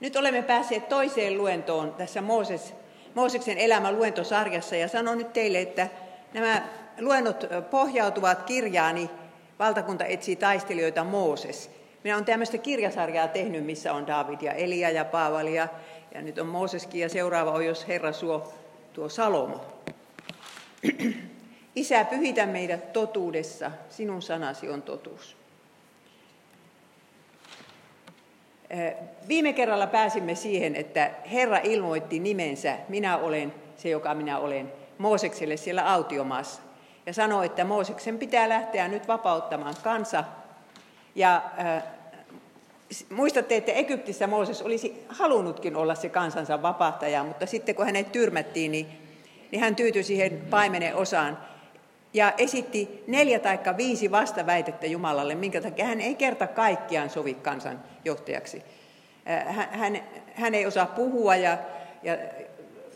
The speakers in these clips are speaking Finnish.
Nyt olemme päässeet toiseen luentoon tässä Mooses, Mooseksen elämän luentosarjassa ja sanon nyt teille, että nämä luennot pohjautuvat kirjaani Valtakunta etsii taistelijoita Mooses. Minä olen tämmöistä kirjasarjaa tehnyt, missä on David ja Elia ja Paavali ja, ja nyt on Mooseskin ja seuraava on, jos Herra suo tuo Salomo. Isä, pyhitä meidät totuudessa, sinun sanasi on totuus. Viime kerralla pääsimme siihen, että Herra ilmoitti nimensä, minä olen se, joka minä olen, Moosekselle siellä autiomaassa. Ja sanoi, että Mooseksen pitää lähteä nyt vapauttamaan kansa. Ja äh, muistatte, että Egyptissä Mooses olisi halunnutkin olla se kansansa vapahtaja, mutta sitten kun hänet tyrmättiin, niin, niin hän tyytyi siihen paimenen osaan ja esitti neljä tai viisi vastaväitettä Jumalalle, minkä takia hän ei kerta kaikkiaan sovi kansan johtajaksi. Hän, hän, hän ei osaa puhua ja, ja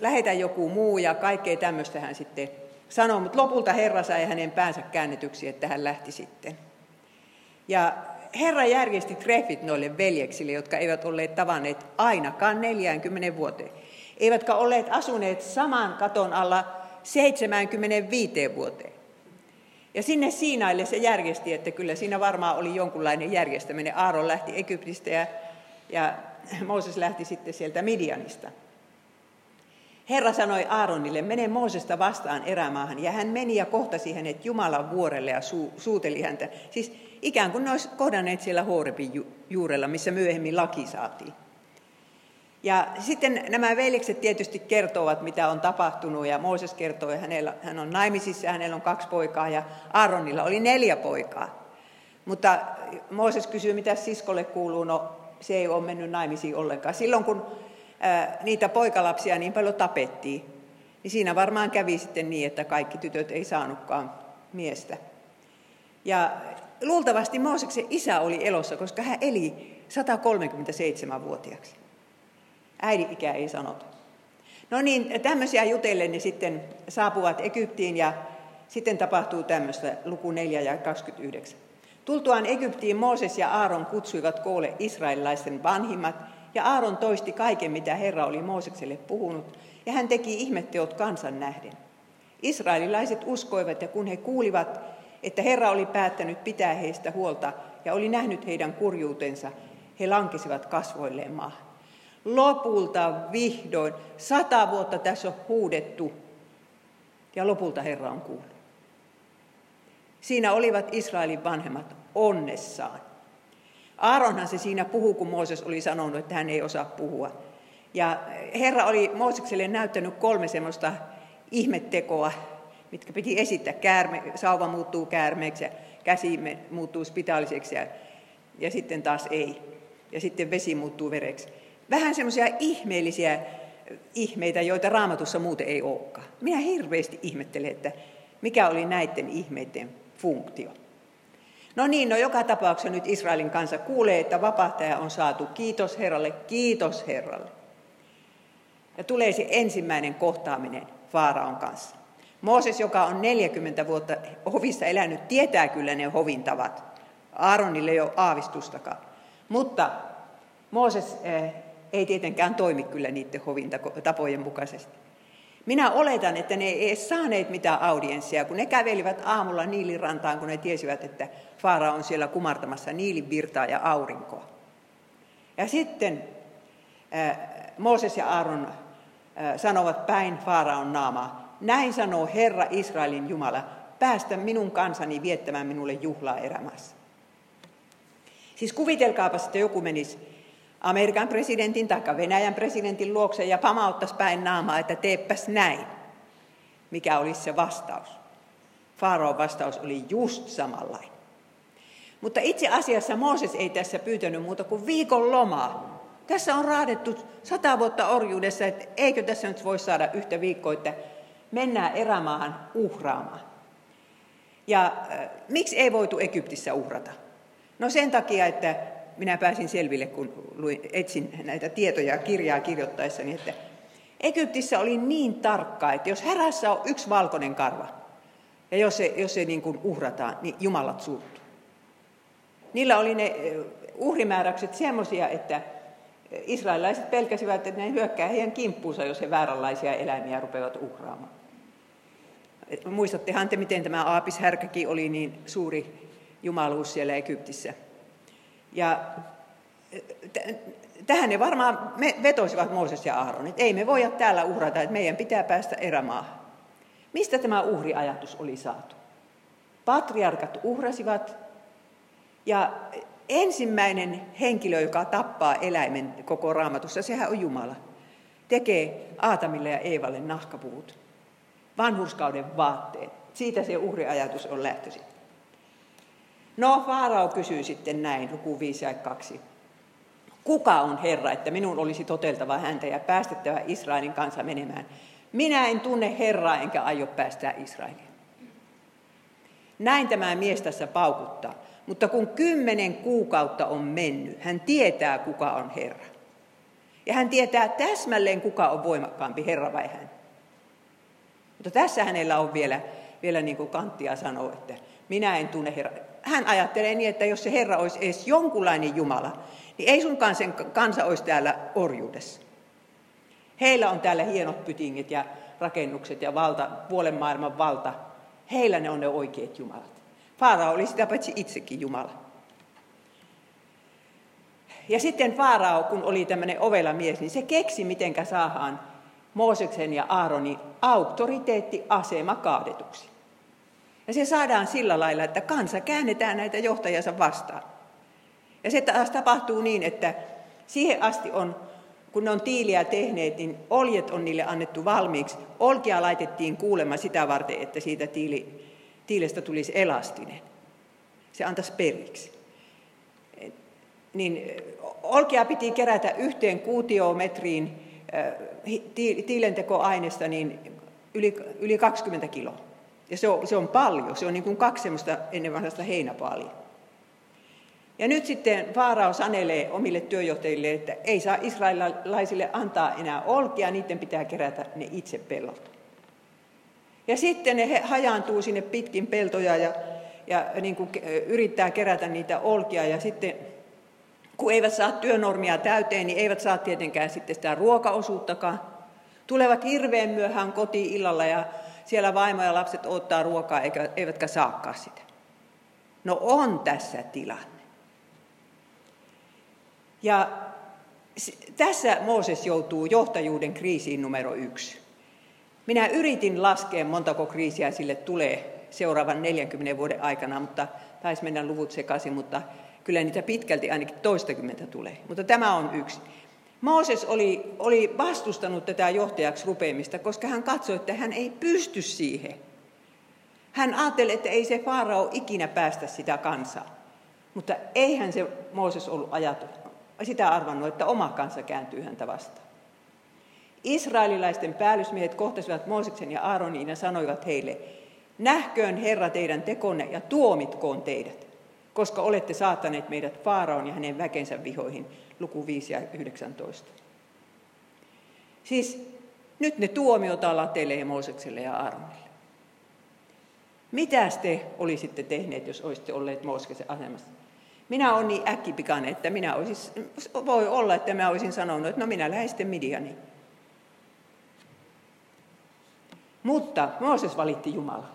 lähetä joku muu ja kaikkea tämmöistä hän sitten sanoi, mutta lopulta Herra sai hänen päänsä käännetyksi, että hän lähti sitten. Ja Herra järjesti treffit noille veljeksille, jotka eivät olleet tavanneet ainakaan 40 vuoteen. Eivätkä olleet asuneet saman katon alla 75 vuoteen. Ja sinne Siinaille se järjesti, että kyllä siinä varmaan oli jonkunlainen järjestäminen. Aaron lähti Egyptistä ja, ja Mooses lähti sitten sieltä Midianista. Herra sanoi Aaronille, mene Moosesta vastaan erämaahan. Ja hän meni ja kohtasi hänet Jumalan vuorelle ja su- suuteli häntä. Siis ikään kuin ne olisi kohdanneet siellä Horebin ju- juurella, missä myöhemmin laki saatiin. Ja sitten nämä veljekset tietysti kertovat, mitä on tapahtunut, ja Mooses kertoo, että hänellä, hän on naimisissa hänellä on kaksi poikaa, ja Aaronilla oli neljä poikaa. Mutta Mooses kysyy, mitä siskolle kuuluu, no se ei ole mennyt naimisiin ollenkaan. Silloin kun ää, niitä poikalapsia niin paljon tapettiin, niin siinä varmaan kävi sitten niin, että kaikki tytöt ei saanutkaan miestä. Ja luultavasti Mooseksen isä oli elossa, koska hän eli 137-vuotiaaksi. Äidin ikä ei sanota. No niin, tämmöisiä jutellen ne sitten saapuvat Egyptiin ja sitten tapahtuu tämmöistä, luku 4 ja 29. Tultuaan Egyptiin Mooses ja Aaron kutsuivat koolle israelilaisten vanhimmat, ja Aaron toisti kaiken, mitä Herra oli Moosekselle puhunut, ja hän teki ihmetteot kansan nähden. Israelilaiset uskoivat, ja kun he kuulivat, että Herra oli päättänyt pitää heistä huolta ja oli nähnyt heidän kurjuutensa, he lankesivat kasvoilleen maahan. Lopulta vihdoin, sata vuotta tässä on huudettu ja lopulta Herra on kuullut. Siinä olivat Israelin vanhemmat onnessaan. Aaronhan se siinä puhuu, kun Mooses oli sanonut, että hän ei osaa puhua. Ja Herra oli Moosekselle näyttänyt kolme semmoista ihmettekoa, mitkä piti esittää. Käärme, sauva muuttuu käärmeeksi ja käsi muuttuu spitaaliseksi ja, ja sitten taas ei. Ja sitten vesi muuttuu vereksi vähän semmoisia ihmeellisiä ihmeitä, joita raamatussa muuten ei olekaan. Minä hirveästi ihmettelen, että mikä oli näiden ihmeiden funktio. No niin, no joka tapauksessa nyt Israelin kansa kuulee, että vapahtaja on saatu. Kiitos Herralle, kiitos Herralle. Ja tulee se ensimmäinen kohtaaminen Faaraon kanssa. Mooses, joka on 40 vuotta hovissa elänyt, tietää kyllä ne hovintavat. Aaronille ei ole aavistustakaan. Mutta Mooses eh, ei tietenkään toimi kyllä niiden hovintapojen mukaisesti. Minä oletan, että ne ei edes saaneet mitään audienssia, kun ne kävelivät aamulla Niilirantaan, kun ne tiesivät, että Faara on siellä kumartamassa Niilin virtaa ja aurinkoa. Ja sitten äh, Mooses ja Aaron äh, sanovat päin Faaraon naamaa, näin sanoo Herra Israelin Jumala, päästä minun kansani viettämään minulle juhlaa erämässä. Siis kuvitelkaapa, että joku menisi Amerikan presidentin tai Venäjän presidentin luokse ja pamauttaisi päin naamaa, että teepäs näin. Mikä olisi se vastaus? Faaroon vastaus oli just samanlainen. Mutta itse asiassa Mooses ei tässä pyytänyt muuta kuin viikon lomaa. Tässä on raadettu sata vuotta orjuudessa, että eikö tässä nyt voi saada yhtä viikkoa, että mennään erämaahan uhraamaan. Ja äh, miksi ei voitu Egyptissä uhrata? No sen takia, että minä pääsin selville, kun luin, etsin näitä tietoja kirjaa kirjoittaessani, että Egyptissä oli niin tarkka, että jos härässä on yksi valkoinen karva, ja jos se, jos se niin kuin uhrataan, niin Jumalat suuttuu. Niillä oli ne uhrimääräykset semmoisia, että israelilaiset pelkäsivät, että ne hyökkää heidän kimppuunsa, jos he vääränlaisia eläimiä rupeavat uhraamaan. Muistattehan te, miten tämä aapishärkäkin oli niin suuri jumaluus siellä Egyptissä. Ja tähän ne varmaan me vetosivat Mooses ja Aaron, että ei me voida täällä uhrata, että meidän pitää päästä erämaahan. Mistä tämä uhriajatus oli saatu? Patriarkat uhrasivat ja ensimmäinen henkilö, joka tappaa eläimen koko raamatussa, sehän on Jumala. Tekee Aatamille ja Eevalle nahkapuvut, vanhurskauden vaatteet. Siitä se uhriajatus on lähtöisin. No, Faarao kysyy sitten näin, luku 5 ja 2. Kuka on Herra, että minun olisi toteltava häntä ja päästettävä Israelin kanssa menemään? Minä en tunne Herraa enkä aio päästää Israelia. Näin tämä mies tässä paukuttaa. Mutta kun kymmenen kuukautta on mennyt, hän tietää, kuka on Herra. Ja hän tietää täsmälleen, kuka on voimakkaampi, Herra vai hän. Mutta tässä hänellä on vielä, vielä niin kuin kanttia sanoa, että minä en tunne Herra. Hän ajattelee niin, että jos se Herra olisi edes jonkunlainen Jumala, niin ei sunkaan sen kansa olisi täällä orjuudessa. Heillä on täällä hienot pytingit ja rakennukset ja valta, puolen maailman valta. Heillä ne on ne oikeat Jumalat. Faarao oli sitä paitsi itsekin Jumala. Ja sitten Faarao, kun oli tämmöinen ovela mies, niin se keksi, miten saadaan Mooseksen ja Aaronin auktoriteettiasema kaadetuksi. Ja se saadaan sillä lailla, että kansa käännetään näitä johtajansa vastaan. Ja se taas tapahtuu niin, että siihen asti on, kun ne on tiiliä tehneet, niin oljet on niille annettu valmiiksi. Olkia laitettiin kuulemma sitä varten, että siitä tiili, tiilestä tulisi elastinen. Se antaisi periksi. Niin olkia piti kerätä yhteen kuutiometriin tiilentekoaineesta niin yli, yli 20 kiloa. Ja se on, se on paljon, se on niin kuin kaksi semmoista ennen vanhasta heinäpaalia. Ja nyt sitten Faarao sanelee omille työjohtajille, että ei saa israelilaisille antaa enää olkia, niiden pitää kerätä ne itse pellolta. Ja sitten ne hajaantuu sinne pitkin peltoja ja, ja niin kuin yrittää kerätä niitä olkia ja sitten kun eivät saa työnormia täyteen, niin eivät saa tietenkään sitten sitä ruokaosuuttakaan. Tulevat hirveän myöhään kotiin illalla ja siellä vaimo ja lapset ottaa ruokaa eivätkä saakaan sitä. No on tässä tilanne. Ja tässä Mooses joutuu johtajuuden kriisiin numero yksi. Minä yritin laskea, montako kriisiä sille tulee seuraavan 40 vuoden aikana, mutta taisi mennä luvut sekaisin, mutta kyllä niitä pitkälti ainakin toistakymmentä tulee. Mutta tämä on yksi. Mooses oli, oli vastustanut tätä johtajaksi rupeamista, koska hän katsoi, että hän ei pysty siihen. Hän ajatteli, että ei se Faarao ikinä päästä sitä kansaa. Mutta eihän se Mooses ollut ajatellut, sitä arvannut, että oma kansa kääntyy häntä vastaan. Israelilaisten päällysmiehet kohtasivat Mooseksen ja Aaronin ja sanoivat heille, nähköön Herra teidän tekonne ja tuomitkoon teidät, koska olette saattaneet meidät Faaraon ja hänen väkensä vihoihin. Luku 5 ja 19. Siis nyt ne tuomiota latelee Moosekselle ja Aaronille. Mitä te olisitte tehneet, jos olisitte olleet Mooseksen asemassa? Minä olen niin äkkipikainen, että minä olisin, voi olla, että mä olisin sanonut, että no minä lähden sitten Midianiin. Mutta Mooses valitti Jumala.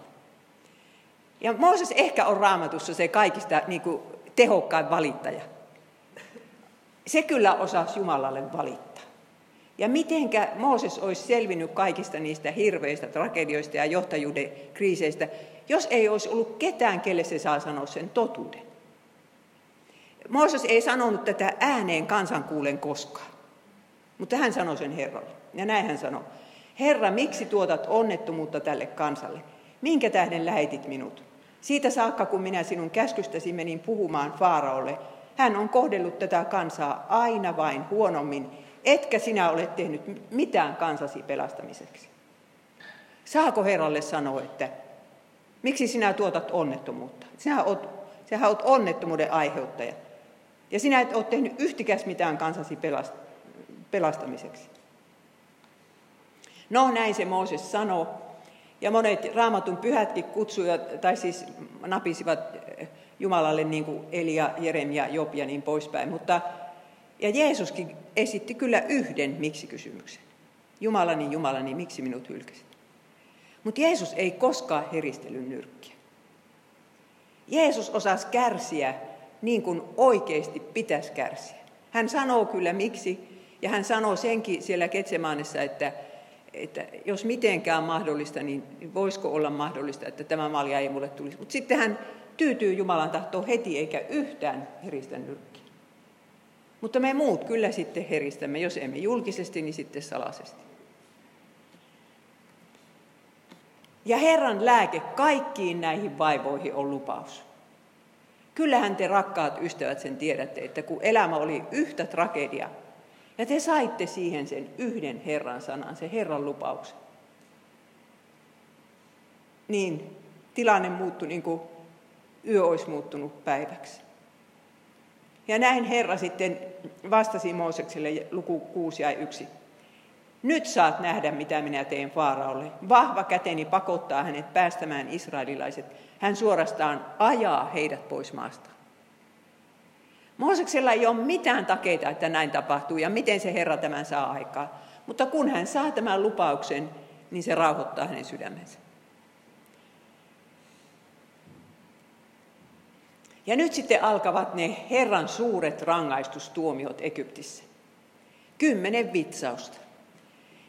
Ja Mooses ehkä on raamatussa se kaikista niin kuin, tehokkain valittaja. Se kyllä osasi Jumalalle valittaa. Ja mitenkä Mooses olisi selvinnyt kaikista niistä hirveistä tragedioista ja johtajuuden kriiseistä, jos ei olisi ollut ketään, kelle se saa sanoa sen totuuden. Mooses ei sanonut tätä ääneen kansankuulen koskaan, mutta hän sanoi sen Herralle. Ja näin hän sanoi, Herra, miksi tuotat onnettomuutta tälle kansalle? Minkä tähden lähetit minut? Siitä saakka, kun minä sinun käskystäsi menin puhumaan Faaraolle, hän on kohdellut tätä kansaa aina vain huonommin, etkä sinä ole tehnyt mitään kansasi pelastamiseksi. Saako Herralle sanoa, että miksi sinä tuotat onnettomuutta? Sinä olet, sinä olet onnettomuuden aiheuttaja. Ja sinä et ole tehnyt yhtikäs mitään kansasi pelastamiseksi. No näin se Mooses sanoi. Ja monet raamatun pyhätkin kutsuivat, tai siis napisivat Jumalalle niin kuin Elia, Jeremia, Job ja niin poispäin. Mutta Ja Jeesuskin esitti kyllä yhden miksi-kysymyksen. Jumalani, Jumalani, miksi minut hylkäsit? Mutta Jeesus ei koskaan heristellyt nyrkkiä. Jeesus osasi kärsiä niin kuin oikeasti pitäisi kärsiä. Hän sanoo kyllä miksi, ja hän sanoo senkin siellä Ketsemaanissa, että, että jos mitenkään mahdollista, niin voisiko olla mahdollista, että tämä malja ei mulle tulisi. Mutta sitten hän tyytyy Jumalan tahtoon heti, eikä yhtään heristä nyrkkiä. Mutta me muut kyllä sitten heristämme, jos emme julkisesti, niin sitten salaisesti. Ja Herran lääke kaikkiin näihin vaivoihin on lupaus. Kyllähän te rakkaat ystävät sen tiedätte, että kun elämä oli yhtä tragedia, ja te saitte siihen sen yhden Herran sanan, se Herran lupauksen, niin tilanne muuttui niin kuin yö olisi muuttunut päiväksi. Ja näin Herra sitten vastasi Moosekselle luku 6 ja 1. Nyt saat nähdä, mitä minä teen Faaraolle. Vahva käteni pakottaa hänet päästämään israelilaiset. Hän suorastaan ajaa heidät pois maasta. Mooseksella ei ole mitään takeita, että näin tapahtuu ja miten se Herra tämän saa aikaa. Mutta kun hän saa tämän lupauksen, niin se rauhoittaa hänen sydämensä. Ja nyt sitten alkavat ne Herran suuret rangaistustuomiot Egyptissä. Kymmenen vitsausta.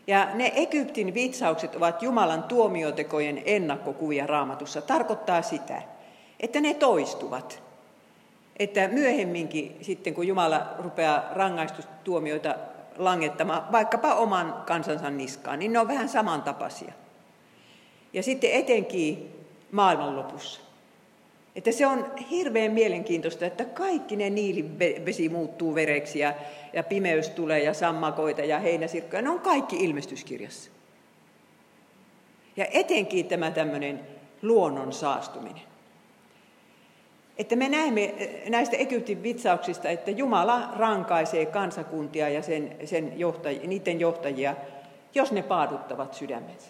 Ja ne Egyptin vitsaukset ovat Jumalan tuomiotekojen ennakkokuvia raamatussa. Tarkoittaa sitä, että ne toistuvat. Että myöhemminkin sitten, kun Jumala rupeaa rangaistustuomioita langettamaan vaikkapa oman kansansa niskaan, niin ne on vähän samantapaisia. Ja sitten etenkin maailmanlopussa. Että se on hirveän mielenkiintoista, että kaikki ne niilivesi muuttuu vereksi ja, ja pimeys tulee ja sammakoita ja heinäsirkkoja, ne on kaikki ilmestyskirjassa. Ja etenkin tämä tämmöinen luonnon saastuminen. Että me näemme eh, näistä Egyptin vitsauksista, että Jumala rankaisee kansakuntia ja sen, sen johtajia, niiden johtajia, jos ne paaduttavat sydämensä.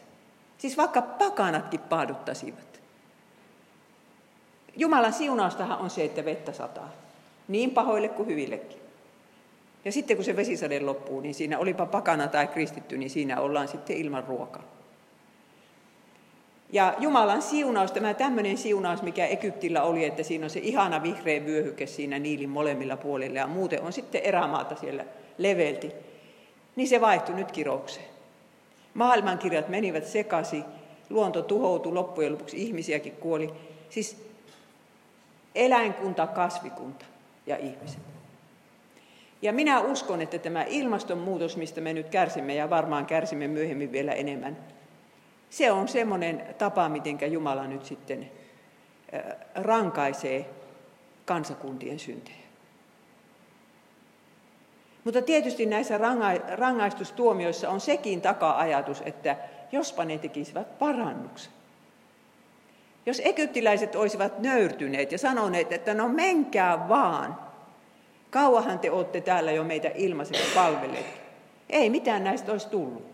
Siis vaikka pakanatkin paaduttaisivat. Jumalan siunaustahan on se, että vettä sataa. Niin pahoille kuin hyvillekin. Ja sitten kun se vesisade loppuu, niin siinä olipa pakana tai kristitty, niin siinä ollaan sitten ilman ruokaa. Ja Jumalan siunaus, tämä tämmöinen siunaus, mikä Egyptillä oli, että siinä on se ihana vihreä vyöhyke siinä Niilin molemmilla puolilla ja muuten on sitten erämaata siellä levelti, niin se vaihtui nyt kiroukseen. Maailmankirjat menivät sekasi, luonto tuhoutui loppujen lopuksi, ihmisiäkin kuoli. Siis eläinkunta, kasvikunta ja ihmiset. Ja minä uskon, että tämä ilmastonmuutos, mistä me nyt kärsimme ja varmaan kärsimme myöhemmin vielä enemmän, se on semmoinen tapa, miten Jumala nyt sitten rankaisee kansakuntien syntejä. Mutta tietysti näissä rangaistustuomioissa on sekin taka-ajatus, että jospa ne tekisivät parannuksen. Jos egyptiläiset olisivat nöyrtyneet ja sanoneet, että no menkää vaan, kauahan te olette täällä jo meitä ilmaiseksi palvelleet. Ei mitään näistä olisi tullut.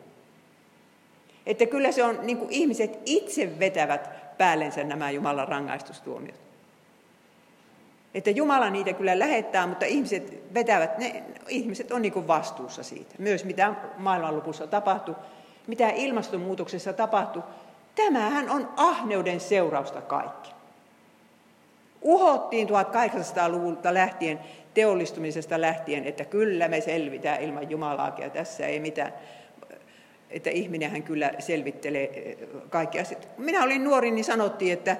Että kyllä se on, niin kuin ihmiset itse vetävät päällensä nämä Jumalan rangaistustuomiot. Että Jumala niitä kyllä lähettää, mutta ihmiset vetävät, ne ihmiset on niin vastuussa siitä. Myös mitä maailmanlopussa tapahtuu, mitä ilmastonmuutoksessa tapahtuu, Tämähän on ahneuden seurausta kaikki. Uhottiin 1800-luvulta lähtien, teollistumisesta lähtien, että kyllä me selvitään ilman Jumalaa, ja tässä ei mitään, että ihminenhän kyllä selvittelee eh, kaikki asiat. Minä olin nuori, niin sanottiin, että,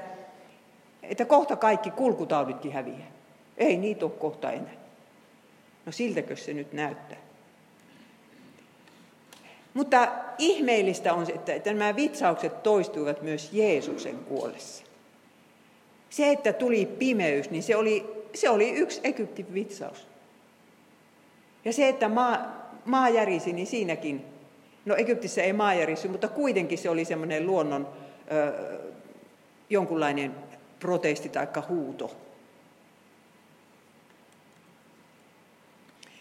että kohta kaikki kulkutauditkin häviää. Ei niitä ole kohta enää. No siltäkö se nyt näyttää? Mutta ihmeellistä on, että nämä vitsaukset toistuivat myös Jeesuksen kuollessa. Se, että tuli pimeys, niin se oli, se oli yksi Egyptin vitsaus. Ja se, että maa, maa järisi, niin siinäkin, no Egyptissä ei maa järisi, mutta kuitenkin se oli semmoinen luonnon ö, jonkunlainen protesti tai huuto.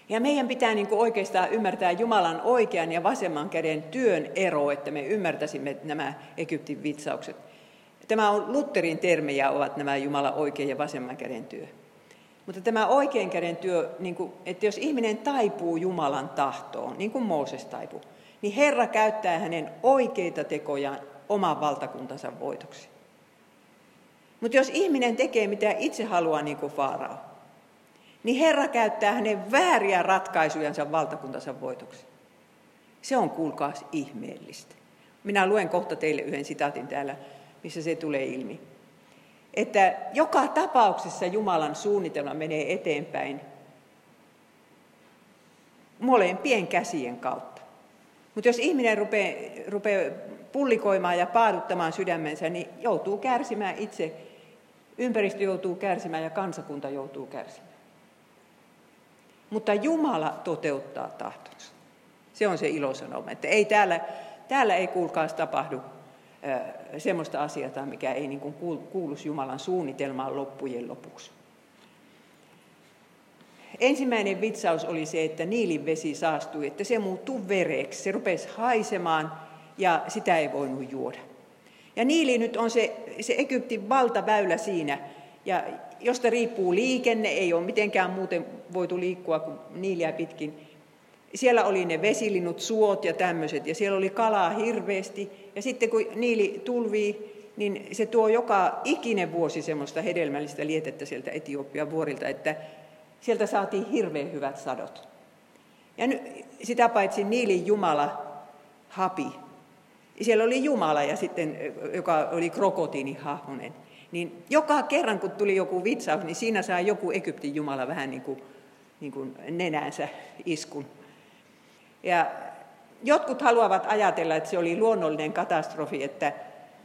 Ja meidän pitää niin kuin oikeastaan ymmärtää Jumalan oikean ja vasemman käden työn ero, että me ymmärtäisimme nämä Egyptin vitsaukset. Tämä on Lutherin termejä ovat nämä Jumalan oikean ja vasemman käden työ. Mutta tämä oikein käden työ, niin kuin, että jos ihminen taipuu Jumalan tahtoon, niin kuin Mooses taipuu, niin Herra käyttää hänen oikeita tekojaan oman valtakuntansa voitoksi. Mutta jos ihminen tekee mitä itse haluaa, niin kuin Faarao, niin Herra käyttää hänen vääriä ratkaisujansa valtakuntansa voitoksi. Se on kuulkaas ihmeellistä. Minä luen kohta teille yhden sitaatin täällä, missä se tulee ilmi. Että joka tapauksessa Jumalan suunnitelma menee eteenpäin molempien käsien kautta. Mutta jos ihminen rupeaa, rupeaa pullikoimaan ja paaduttamaan sydämensä, niin joutuu kärsimään itse. Ympäristö joutuu kärsimään ja kansakunta joutuu kärsimään. Mutta Jumala toteuttaa tahtonsa. Se on se ilosanoma, että ei täällä, täällä ei kuulkaas tapahdu semmoista asiaa, mikä ei niin kuin kuuluisi Jumalan suunnitelmaan loppujen lopuksi. Ensimmäinen vitsaus oli se, että niilin vesi saastui, että se muuttuu vereksi. Se rupesi haisemaan ja sitä ei voinut juoda. Ja Niili nyt on se, se Egyptin valtaväylä siinä, ja josta riippuu liikenne, ei ole mitenkään muuten voitu liikkua kuin Niiliä pitkin. Siellä oli ne vesilinnut, suot ja tämmöiset, ja siellä oli kalaa hirveästi. Ja sitten kun Niili tulvii, niin se tuo joka ikinen vuosi semmoista hedelmällistä lietettä sieltä Etiopian vuorilta, että sieltä saatiin hirveän hyvät sadot. Ja nyt, sitä paitsi Niilin Jumala Hapi, siellä oli Jumala, ja sitten, joka oli krokotiinihahmonen. Niin joka kerran, kun tuli joku vitsaus, niin siinä saa joku Egyptin Jumala vähän niin kuin, niin kuin nenänsä iskun. Ja jotkut haluavat ajatella, että se oli luonnollinen katastrofi, että,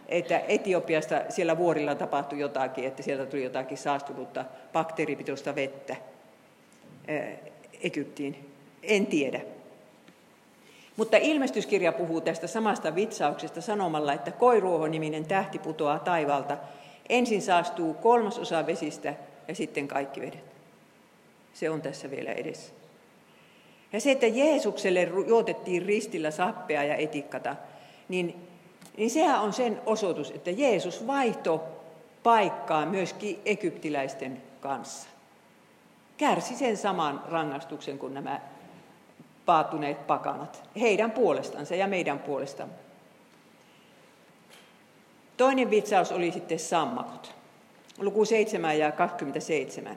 että Etiopiasta siellä vuorilla tapahtui jotakin, että sieltä tuli jotakin saastunutta bakteeripitoista vettä Egyptiin. En tiedä. Mutta ilmestyskirja puhuu tästä samasta vitsauksesta sanomalla, että Koiruoho-niminen tähti putoaa taivalta. Ensin saastuu kolmasosa vesistä ja sitten kaikki vedet. Se on tässä vielä edessä. Ja se, että Jeesukselle juotettiin ristillä sappea ja etikkata, niin, niin sehän on sen osoitus, että Jeesus vaihto paikkaa myöskin egyptiläisten kanssa. Kärsi sen saman rangaistuksen kuin nämä paatuneet pakanat, heidän puolestansa ja meidän puolestamme. Toinen vitsaus oli sitten sammakot. Luku 7 ja 27.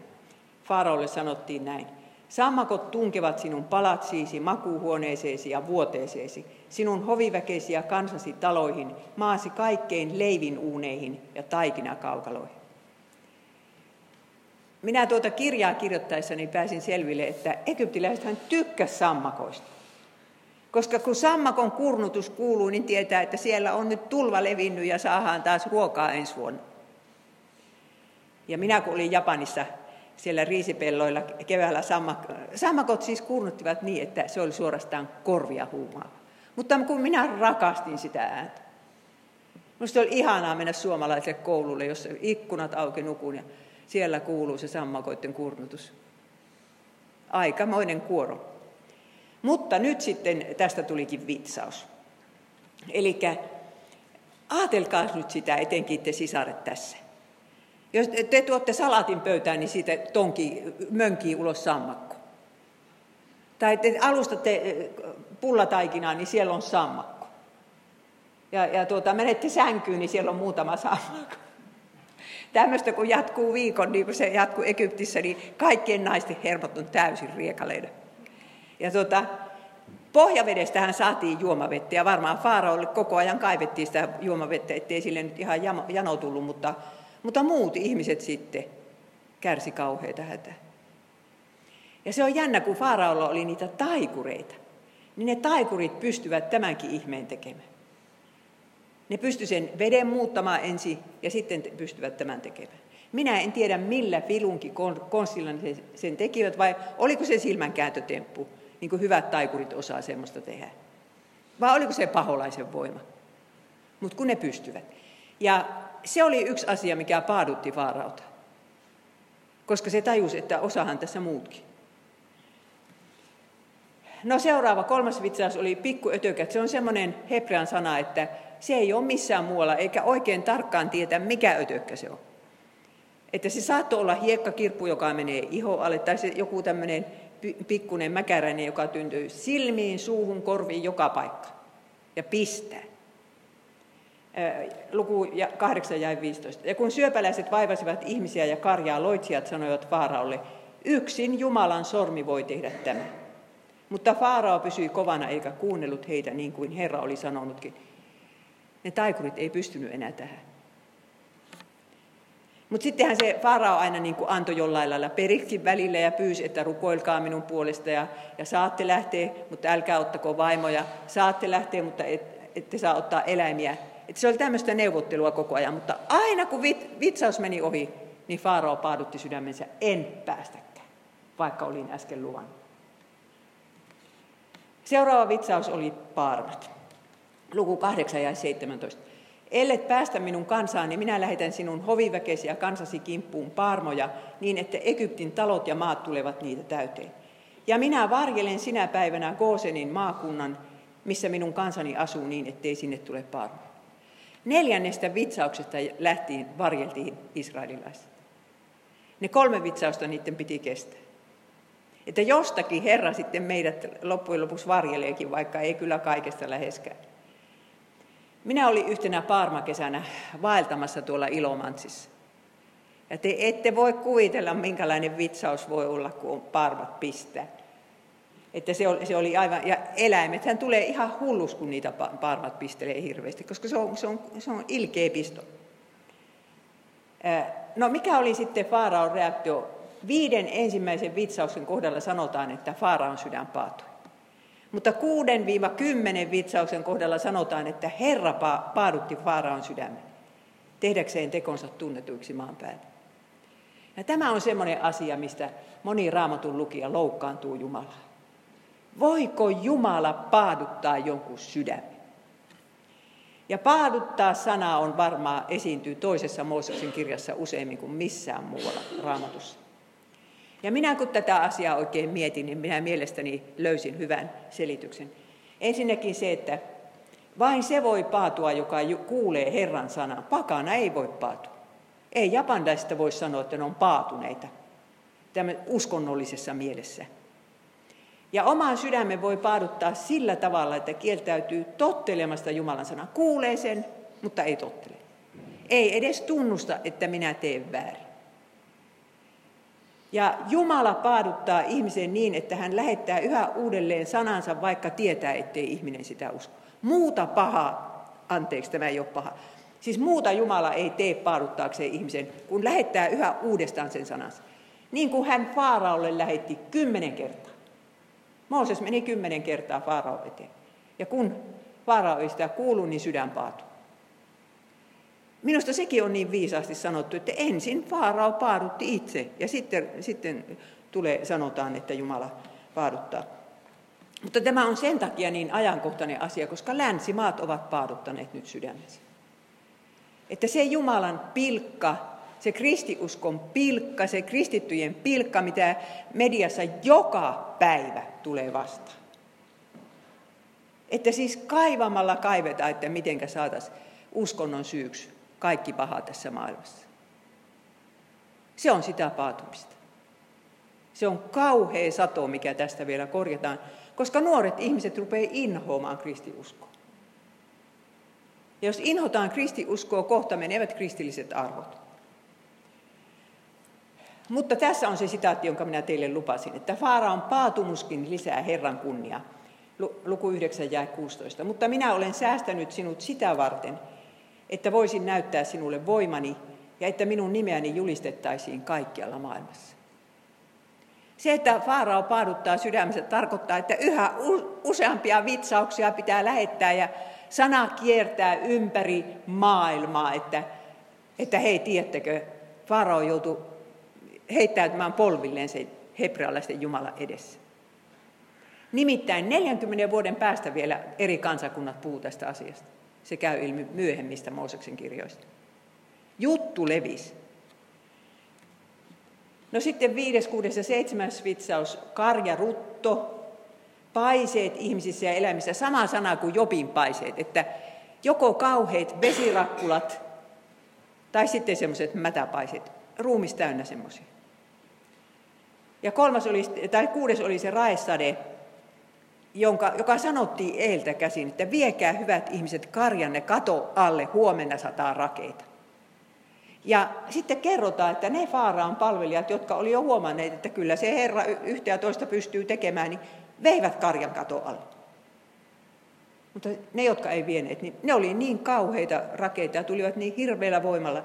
Faraolle sanottiin näin. Sammakot tunkevat sinun palatsiisi, makuuhuoneeseesi ja vuoteeseesi, sinun hoviväkeisi ja kansasi taloihin, maasi kaikkein leivin uuneihin ja taikinakaukaloihin. Minä tuota kirjaa kirjoittaessani pääsin selville, että egyptiläisethän tykkäsivät sammakoista. Koska kun sammakon kurnutus kuuluu, niin tietää, että siellä on nyt tulva levinnyt ja saadaan taas ruokaa ensi vuonna. Ja minä kun olin Japanissa siellä riisipelloilla keväällä, sammakot siis kurnuttivat niin, että se oli suorastaan korvia huumaa. Mutta kun minä rakastin sitä ääntä. Minusta oli ihanaa mennä suomalaiselle koululle, jossa ikkunat auki nukun ja siellä kuuluu se sammakoiden kurnutus. Aikamoinen kuoro. Mutta nyt sitten tästä tulikin vitsaus. Eli ajatelkaa nyt sitä, etenkin te sisaret tässä. Jos te tuotte salatin pöytään, niin siitä tonki mönkii ulos sammakko. Tai te alustatte pullataikinaa, niin siellä on sammakko. Ja, ja tuota, menette sänkyyn, niin siellä on muutama sammakko. Tämmöistä kun jatkuu viikon, niin kuin se jatkuu Egyptissä, niin kaikkien naisten hermot on täysin riekaleina. Ja tuota, pohjavedestähän saatiin juomavettä ja varmaan Faaraolle koko ajan kaivettiin sitä juomavettä, ettei sille nyt ihan jano tullut, mutta, mutta muut ihmiset sitten kärsi kauheita hätää. Ja se on jännä, kun Faaraolla oli niitä taikureita, niin ne taikurit pystyvät tämänkin ihmeen tekemään. Ne pysty sen veden muuttamaan ensin ja sitten pystyvät tämän tekemään. Minä en tiedä, millä filunkin konstilla sen tekivät, vai oliko se silmänkääntötemppu, niin kuin hyvät taikurit osaa semmoista tehdä. Vai oliko se paholaisen voima? Mutta kun ne pystyvät. Ja se oli yksi asia, mikä paadutti Faarauta. Koska se tajusi, että osahan tässä muutkin. No seuraava, kolmas vitsaus oli pikkuötökät. Se on semmoinen hebrean sana, että se ei ole missään muualla, eikä oikein tarkkaan tietää, mikä ötökkä se on. Että se saattoi olla hiekkakirppu, joka menee iho alle, tai se joku tämmöinen pikkunen mäkäräinen, joka tyntyy silmiin, suuhun, korviin, joka paikka. Ja pistää. Luku 8 ja 15. Ja kun syöpäläiset vaivasivat ihmisiä ja karjaa, loitsijat sanoivat Faaraolle, yksin Jumalan sormi voi tehdä tämä. Mutta Faarao pysyi kovana eikä kuunnellut heitä niin kuin Herra oli sanonutkin. Ne taikurit ei pystynyt enää tähän. Mutta sittenhän se Farao aina niin kuin antoi jollain lailla periksi välillä ja pyysi, että rukoilkaa minun puolesta ja, ja saatte lähteä, mutta älkää ottako vaimoja. Saatte lähteä, mutta et, ette saa ottaa eläimiä. Et se oli tämmöistä neuvottelua koko ajan, mutta aina kun vit, vitsaus meni ohi, niin Farao paadutti sydämensä, en päästäkään, vaikka olin äsken luvannut. Seuraava vitsaus oli paarmat. Luku 8 ja 17. Ellet päästä minun kansaani, niin minä lähetän sinun hoviväkesi ja kansasi kimppuun parmoja, niin että Egyptin talot ja maat tulevat niitä täyteen. Ja minä varjelen sinä päivänä Goosenin maakunnan, missä minun kansani asuu niin, ettei sinne tule parmoja. Neljännestä vitsauksesta lähtiin varjeltiin israelilaiset. Ne kolme vitsausta niiden piti kestää. Että jostakin Herra sitten meidät loppujen lopuksi varjeleekin, vaikka ei kyllä kaikesta läheskään. Minä olin yhtenä paarmakesänä vaeltamassa tuolla Ilomantsissa. Ja te ette voi kuvitella, minkälainen vitsaus voi olla, kun parmat pistää. Että se oli, se oli aivan, ja eläimet, hän tulee ihan hullus, kun niitä parmat pistelee hirveästi, koska se on, se on, se on ilkeä pisto. No mikä oli sitten Faaraon reaktio? Viiden ensimmäisen vitsauksen kohdalla sanotaan, että Faaraon sydän paatui. Mutta 6-10 vitsauksen kohdalla sanotaan, että Herra paadutti Faaraon sydämen, tehdäkseen tekonsa tunnetuiksi maan päällä. Ja tämä on semmoinen asia, mistä moni raamatun lukija loukkaantuu Jumalaa. Voiko Jumala paaduttaa jonkun sydämen? Ja paaduttaa sanaa on varmaan esiintyy toisessa Mooseksen kirjassa useimmin kuin missään muualla raamatussa. Ja minä kun tätä asiaa oikein mietin, niin minä mielestäni löysin hyvän selityksen. Ensinnäkin se, että vain se voi paatua, joka kuulee Herran sanaa. Pakana ei voi paatua. Ei japanlaisista voi sanoa, että ne on paatuneita tämän uskonnollisessa mielessä. Ja omaan sydämen voi paaduttaa sillä tavalla, että kieltäytyy tottelemasta Jumalan sanaa. Kuulee sen, mutta ei tottele. Ei edes tunnusta, että minä teen väärin. Ja Jumala paaduttaa ihmisen niin, että hän lähettää yhä uudelleen sanansa, vaikka tietää, ettei ihminen sitä usko. Muuta pahaa, anteeksi, tämä ei ole paha. Siis muuta Jumala ei tee paaduttaakseen ihmisen, kun lähettää yhä uudestaan sen sanansa. Niin kuin hän Faaraolle lähetti kymmenen kertaa. Mooses meni kymmenen kertaa Faarao eteen. Ja kun Faarao ei sitä kuulu, niin sydän paatuu. Minusta sekin on niin viisaasti sanottu, että ensin Faarao paadutti itse ja sitten, sitten tulee, sanotaan, että Jumala paaduttaa. Mutta tämä on sen takia niin ajankohtainen asia, koska länsimaat ovat paaduttaneet nyt sydämensä. Että se Jumalan pilkka, se kristiuskon pilkka, se kristittyjen pilkka, mitä mediassa joka päivä tulee vastaan. Että siis kaivamalla kaivetaan, että miten saataisiin uskonnon syyksi kaikki paha tässä maailmassa. Se on sitä paatumista. Se on kauhea sato, mikä tästä vielä korjataan, koska nuoret ihmiset rupeaa inhoamaan kristiuskoa. Ja jos inhotaan kristiuskoa, kohta menevät kristilliset arvot. Mutta tässä on se sitaatti, jonka minä teille lupasin, että on paatumuskin lisää Herran kunnia. Luku 9 ja 16. Mutta minä olen säästänyt sinut sitä varten, että voisin näyttää sinulle voimani ja että minun nimeäni julistettaisiin kaikkialla maailmassa. Se, että Faarao paaduttaa sydämensä, tarkoittaa, että yhä useampia vitsauksia pitää lähettää ja sana kiertää ympäri maailmaa, että, että hei, tiedättekö, Faarao joutui heittäytymään polvilleen se hebrealaisten Jumala edessä. Nimittäin 40 vuoden päästä vielä eri kansakunnat puhuu tästä asiasta. Se käy ilmi myöhemmistä Mooseksen kirjoista. Juttu levisi. No sitten viides, kuudes ja seitsemäs vitsaus, karja rutto, paiseet ihmisissä ja eläimissä, sama sana kuin Jopin paiseet, että joko kauheat vesirakkulat tai sitten semmoiset mätäpaiseet. ruumis täynnä semmoisia. Ja kolmas oli, tai kuudes oli se raesade, jonka, joka sanottiin eiltä käsin, että viekää hyvät ihmiset karjanne kato alle, huomenna sataa rakeita. Ja sitten kerrotaan, että ne Faaraan palvelijat, jotka oli jo huomanneet, että kyllä se Herra yhtä ja toista pystyy tekemään, niin veivät karjan kato alle. Mutta ne, jotka ei vieneet, niin ne oli niin kauheita rakeita ja tulivat niin hirveällä voimalla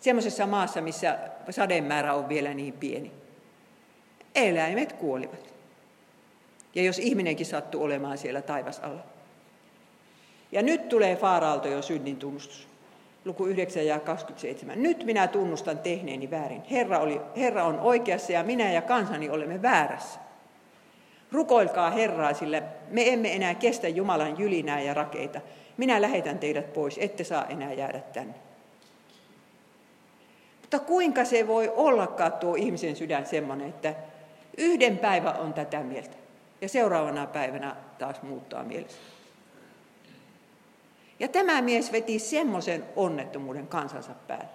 semmoisessa maassa, missä sademäärä on vielä niin pieni. Eläimet kuolivat. Ja jos ihminenkin sattuu olemaan siellä taivasalla. Ja nyt tulee Faaraalto jo synnin tunnustus. Luku 9 ja 27. Nyt minä tunnustan tehneeni väärin. Herra, oli, Herra on oikeassa ja minä ja kansani olemme väärässä. Rukoilkaa Herraa, sillä me emme enää kestä Jumalan jylinää ja rakeita. Minä lähetän teidät pois, ette saa enää jäädä tänne. Mutta kuinka se voi ollakaan tuo ihmisen sydän semmoinen, että yhden päivän on tätä mieltä ja seuraavana päivänä taas muuttaa mielessä. Ja tämä mies veti semmoisen onnettomuuden kansansa päälle,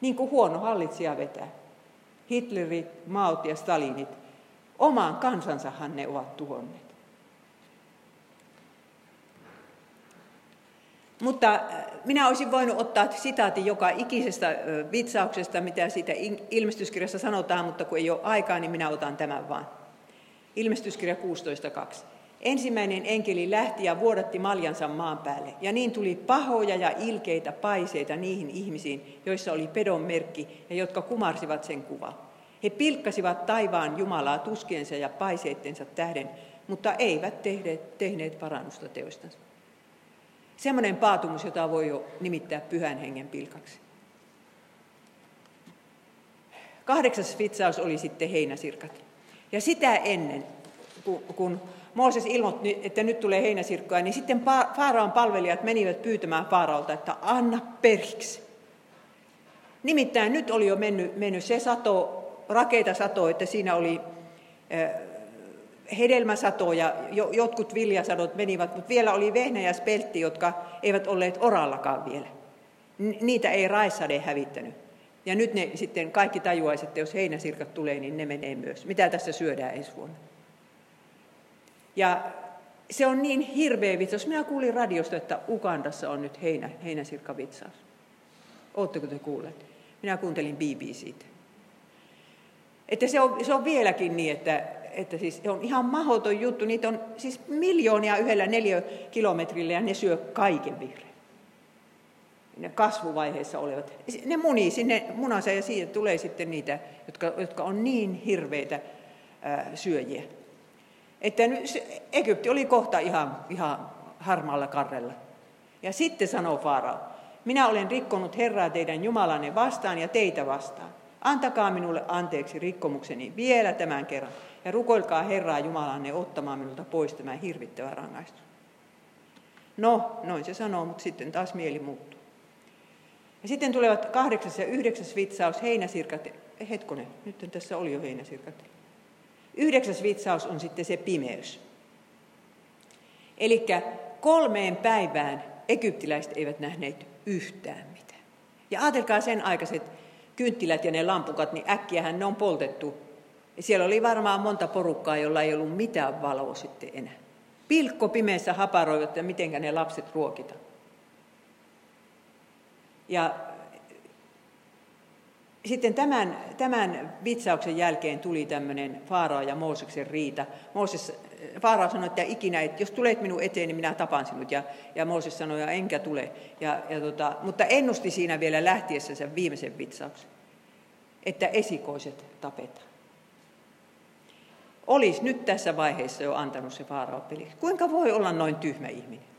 niin kuin huono hallitsija vetää. Hitlerit, Maut ja Stalinit, omaan kansansahan ne ovat tuhonneet. Mutta äh, minä olisin voinut ottaa sitaatin joka ikisestä vitsauksesta, mitä siitä ilmestyskirjassa sanotaan, mutta kun ei ole aikaa, niin minä otan tämän vaan. Ilmestyskirja 16.2. Ensimmäinen enkeli lähti ja vuodatti maljansa maan päälle, ja niin tuli pahoja ja ilkeitä paiseita niihin ihmisiin, joissa oli pedon merkki ja jotka kumarsivat sen kuvaa. He pilkkasivat taivaan Jumalaa tuskiensa ja paiseittensa tähden, mutta eivät tehneet, tehneet parannusta teoistansa. Semmoinen paatumus, jota voi jo nimittää pyhän hengen pilkaksi. Kahdeksas vitsaus oli sitten heinäsirkat. Ja sitä ennen, kun Mooses ilmoitti, että nyt tulee heinäsirkkoja, niin sitten Faaraan palvelijat menivät pyytämään Faaraolta, että anna periksi. Nimittäin nyt oli jo mennyt, mennyt se sato, rakeita sato, että siinä oli hedelmäsato ja jotkut viljasadot menivät, mutta vielä oli vehnä ja speltti, jotka eivät olleet orallakaan vielä. Niitä ei raissade hävittänyt. Ja nyt ne sitten kaikki tajuaisivat, että jos heinäsirkat tulee, niin ne menee myös. Mitä tässä syödään ensi vuonna? Ja se on niin hirveä vitsaus. Minä kuulin radiosta, että Ugandassa on nyt heinä, heinäsirkkavitsaus. Oletteko te kuulleet? Minä kuuntelin BBCtä. Että se on, se on vieläkin niin, että, että siis se on ihan mahdoton juttu. Niitä on siis miljoonia yhdellä kilometrillä ja ne syö kaiken vihreän kasvuvaiheessa olevat, ne munii sinne munansa ja siitä tulee sitten niitä, jotka, jotka on niin hirveitä ää, syöjiä. Että Egypti oli kohta ihan, ihan harmaalla karrella. Ja sitten sanoo Faarao, minä olen rikkonut Herraa teidän Jumalanne vastaan ja teitä vastaan. Antakaa minulle anteeksi rikkomukseni vielä tämän kerran ja rukoilkaa Herraa Jumalanne ottamaan minulta pois tämä hirvittävä rangaistus. No, noin se sanoo, mutta sitten taas mieli muuttuu. Ja sitten tulevat kahdeksas ja yhdeksäs vitsaus, heinäsirkat. Hetkonen, nyt tässä oli jo heinäsirkat. Yhdeksäs vitsaus on sitten se pimeys. Eli kolmeen päivään egyptiläiset eivät nähneet yhtään mitään. Ja ajatelkaa sen aikaiset kynttilät ja ne lampukat, niin äkkiähän ne on poltettu. Ja siellä oli varmaan monta porukkaa, jolla ei ollut mitään valoa sitten enää. Pilkko pimeässä haparoivat, että miten ne lapset ruokitaan. Ja sitten tämän, tämän vitsauksen jälkeen tuli tämmöinen Faarao ja Mooseksen riita. Mooses, Faarao sanoi, että ikinä, että jos tulet minun eteen, niin minä tapan sinut. Ja, ja Mooses sanoi, että enkä tule. Ja, ja tota, mutta ennusti siinä vielä lähtiessä sen viimeisen vitsauksen, että esikoiset tapetaan. Olisi nyt tässä vaiheessa jo antanut se Faarao. Kuinka voi olla noin tyhmä ihminen?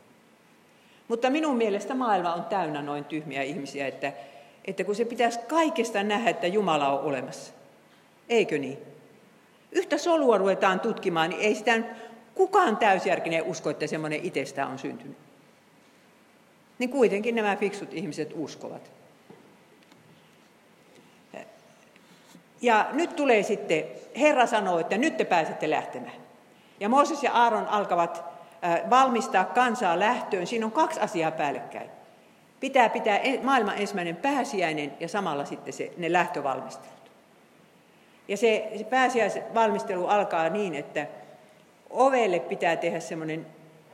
Mutta minun mielestä maailma on täynnä noin tyhmiä ihmisiä, että, että kun se pitäisi kaikesta nähdä, että Jumala on olemassa. Eikö niin? Yhtä solua ruvetaan tutkimaan, niin ei sitä kukaan täysjärkinen usko, että semmoinen itsestään on syntynyt. Niin kuitenkin nämä fiksut ihmiset uskovat. Ja nyt tulee sitten, Herra sanoo, että nyt te pääsette lähtemään. Ja Mooses ja Aaron alkavat valmistaa kansaa lähtöön, siinä on kaksi asiaa päällekkäin. pitää pitää maailman ensimmäinen pääsiäinen ja samalla sitten se, ne lähtövalmistelut. Ja se, se pääsiäisvalmistelu alkaa niin, että ovelle pitää tehdä semmoinen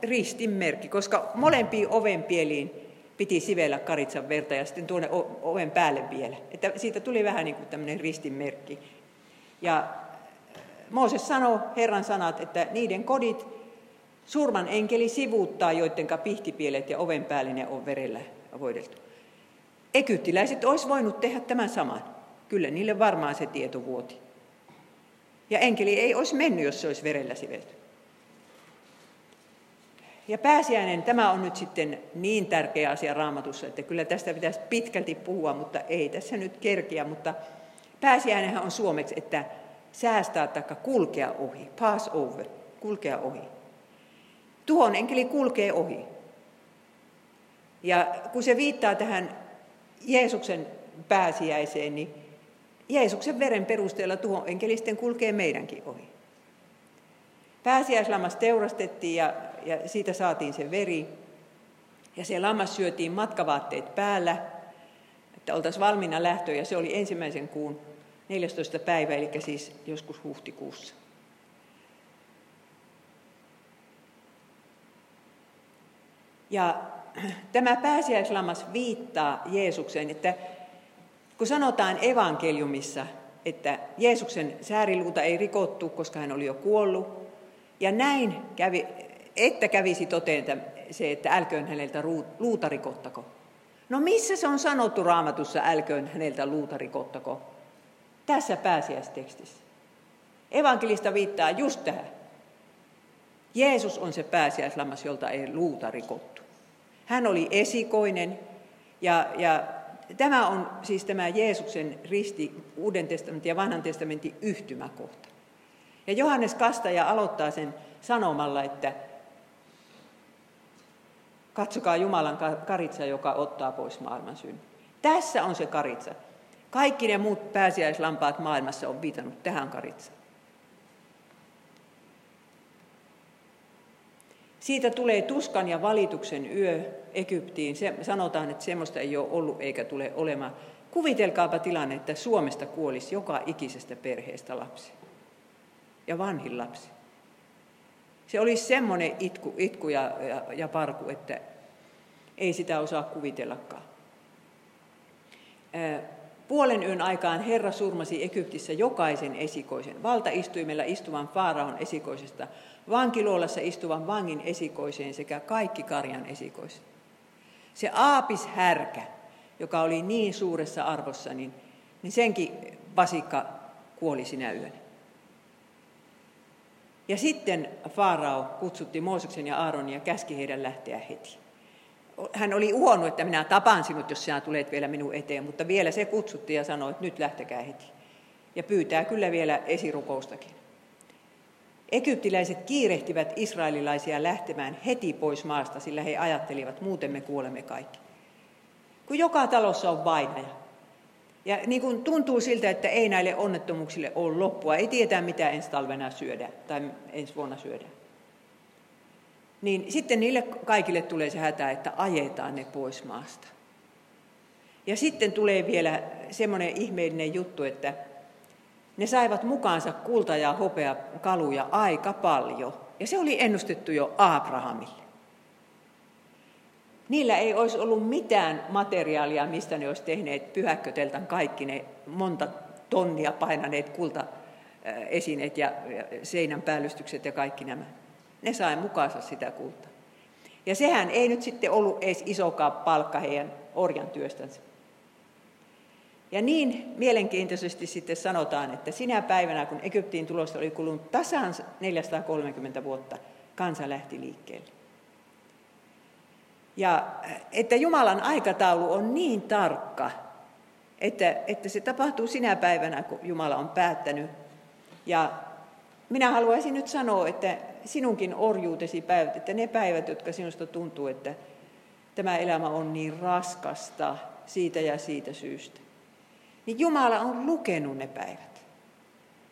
ristinmerkki, koska molempiin ovenpieliin piti sivellä karitsan verta ja sitten tuonne oven päälle vielä. Että siitä tuli vähän niin kuin tämmöinen ristinmerkki. Ja Mooses sanoi Herran sanat, että niiden kodit surman enkeli sivuuttaa, joidenka pihtipielet ja oven päällinen on verellä voideltu. Egyptiläiset olisi voinut tehdä tämän saman. Kyllä niille varmaan se tieto vuoti. Ja enkeli ei olisi mennyt, jos se olisi verellä sivelty. Ja pääsiäinen, tämä on nyt sitten niin tärkeä asia raamatussa, että kyllä tästä pitäisi pitkälti puhua, mutta ei tässä nyt kerkiä. Mutta pääsiäinenhän on suomeksi, että säästää tai kulkea ohi, pass over, kulkea ohi. Tuhon enkeli kulkee ohi. Ja kun se viittaa tähän Jeesuksen pääsiäiseen, niin Jeesuksen veren perusteella tuhon enkelisten kulkee meidänkin ohi. Pääsiäislammas teurastettiin ja, ja siitä saatiin se veri. Ja se lammas syötiin matkavaatteet päällä, että oltaisiin valmiina lähtöön. Ja se oli ensimmäisen kuun 14. päivä, eli siis joskus huhtikuussa. Ja tämä pääsiäislammas viittaa Jeesukseen, että kun sanotaan evankeliumissa, että Jeesuksen sääriluuta ei rikottu, koska hän oli jo kuollut, ja näin kävi, että kävisi toteen se, että älköön häneltä luuta rikottako. No missä se on sanottu raamatussa, älköön häneltä luuta rikottako? Tässä pääsiäistekstissä. Evankelista viittaa just tähän. Jeesus on se pääsiäislammas, jolta ei luuta rikottu. Hän oli esikoinen ja, ja tämä on siis tämä Jeesuksen risti Uuden testamentin ja Vanhan testamentin yhtymäkohta. Ja Johannes Kastaja aloittaa sen sanomalla, että katsokaa Jumalan karitsa, joka ottaa pois maailman syyn. Tässä on se karitsa. Kaikki ne muut pääsiäislampaat maailmassa on viitannut tähän karitsaan. Siitä tulee tuskan ja valituksen yö Egyptiin. Se, sanotaan, että semmoista ei ole ollut eikä tule olemaan. Kuvitelkaapa tilanne, että Suomesta kuolisi joka ikisestä perheestä lapsi. Ja vanhin lapsi. Se olisi semmoinen itku, itku ja, ja, ja parku, että ei sitä osaa kuvitellakaan. Puolen yön aikaan Herra surmasi Egyptissä jokaisen esikoisen, valtaistuimella istuvan Faaraon esikoisesta, vankiluolassa istuvan vangin esikoiseen sekä kaikki karjan esikoiset. Se aapis härkä, joka oli niin suuressa arvossa, niin, niin senkin vasikka kuoli sinä yönä. Ja sitten Faarao kutsutti Mooseksen ja Aaronin ja käski heidän lähteä heti hän oli uhonnut, että minä tapaan sinut, jos sinä tulet vielä minun eteen, mutta vielä se kutsutti ja sanoi, että nyt lähtekää heti. Ja pyytää kyllä vielä esirukoustakin. Egyptiläiset kiirehtivät israelilaisia lähtemään heti pois maasta, sillä he ajattelivat, muuten me kuolemme kaikki. Kun joka talossa on vainaja. Ja niin kuin tuntuu siltä, että ei näille onnettomuuksille ole loppua, ei tietää mitä ensi talvena syödä tai ensi vuonna syödä niin sitten niille kaikille tulee se hätä, että ajetaan ne pois maasta. Ja sitten tulee vielä semmoinen ihmeellinen juttu, että ne saivat mukaansa kulta ja hopea kaluja aika paljon. Ja se oli ennustettu jo Abrahamille. Niillä ei olisi ollut mitään materiaalia, mistä ne olisi tehneet pyhäkköteltan kaikki ne monta tonnia painaneet kultaesineet ja seinän päällystykset ja kaikki nämä. Ne sai mukaansa sitä kultaa. Ja sehän ei nyt sitten ollut edes isokaan palkka heidän orjan työstänsä. Ja niin mielenkiintoisesti sitten sanotaan, että sinä päivänä, kun Egyptiin tulosta oli kulunut tasan 430 vuotta, kansa lähti liikkeelle. Ja että Jumalan aikataulu on niin tarkka, että, että se tapahtuu sinä päivänä, kun Jumala on päättänyt. Ja minä haluaisin nyt sanoa, että sinunkin orjuutesi päivät, että ne päivät, jotka sinusta tuntuu, että tämä elämä on niin raskasta siitä ja siitä syystä, niin Jumala on lukenut ne päivät.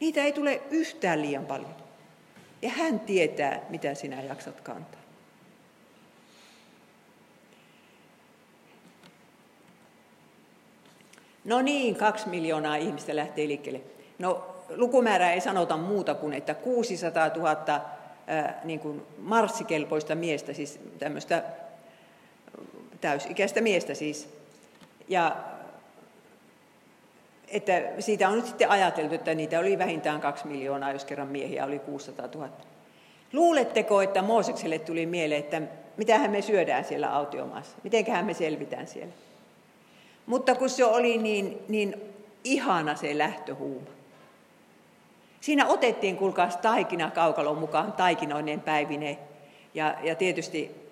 Niitä ei tule yhtään liian paljon. Ja hän tietää, mitä sinä jaksat kantaa. No niin, kaksi miljoonaa ihmistä lähtee liikkeelle. No lukumäärä ei sanota muuta kuin, että 600 000 niin kuin marssikelpoista miestä, siis tämmöistä täysikäistä miestä siis. Ja että siitä on nyt sitten ajateltu, että niitä oli vähintään kaksi miljoonaa, jos kerran miehiä oli 600 000. Luuletteko, että Moosekselle tuli mieleen, että mitähän me syödään siellä autiomaassa, mitenköhän me selvitään siellä? Mutta kun se oli niin, niin ihana se lähtöhuuma. Siinä otettiin, kuulkaas, taikina kaukalon mukaan taikinoineen päivineen. Ja, ja tietysti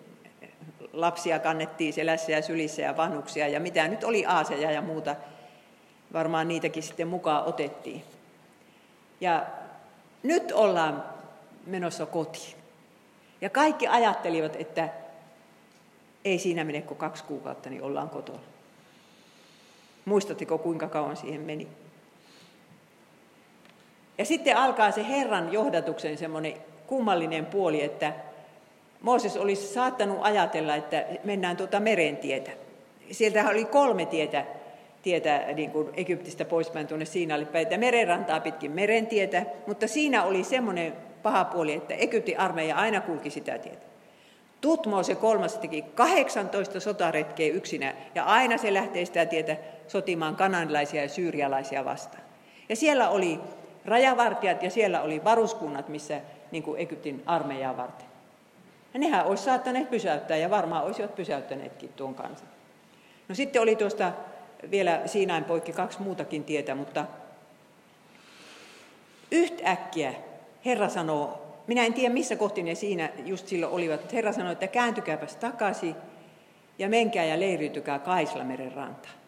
lapsia kannettiin selässä ja sylissä ja vanhuksia ja mitä nyt oli aaseja ja muuta. Varmaan niitäkin sitten mukaan otettiin. Ja nyt ollaan menossa kotiin. Ja kaikki ajattelivat, että ei siinä mene kuin kaksi kuukautta, niin ollaan kotona. Muistatteko, kuinka kauan siihen meni? Ja sitten alkaa se Herran johdatuksen semmoinen kummallinen puoli, että Mooses olisi saattanut ajatella, että mennään tuota merentietä. Sieltä oli kolme tietä, tietä niin kuin Egyptistä poispäin tuonne Siinalle päin, että merenrantaa pitkin merentietä, mutta siinä oli semmoinen paha puoli, että Egyptin armeija aina kulki sitä tietä. Tutmoose kolmas teki 18 sotaretkeä yksinä ja aina se lähtee sitä tietä sotimaan kananilaisia ja syyrialaisia vastaan. Ja siellä oli rajavartijat ja siellä oli varuskunnat, missä niin kuin Egyptin armeijaa varten. Ja nehän olisi saattaneet pysäyttää ja varmaan olisivat pysäyttäneetkin tuon kanssa. No sitten oli tuosta vielä Siinain poikki kaksi muutakin tietä, mutta yhtäkkiä Herra sanoo, minä en tiedä missä kohti ne siinä just silloin olivat, mutta Herra sanoi, että kääntykääpäs takaisin ja menkää ja leiriytykää Kaislameren rantaan.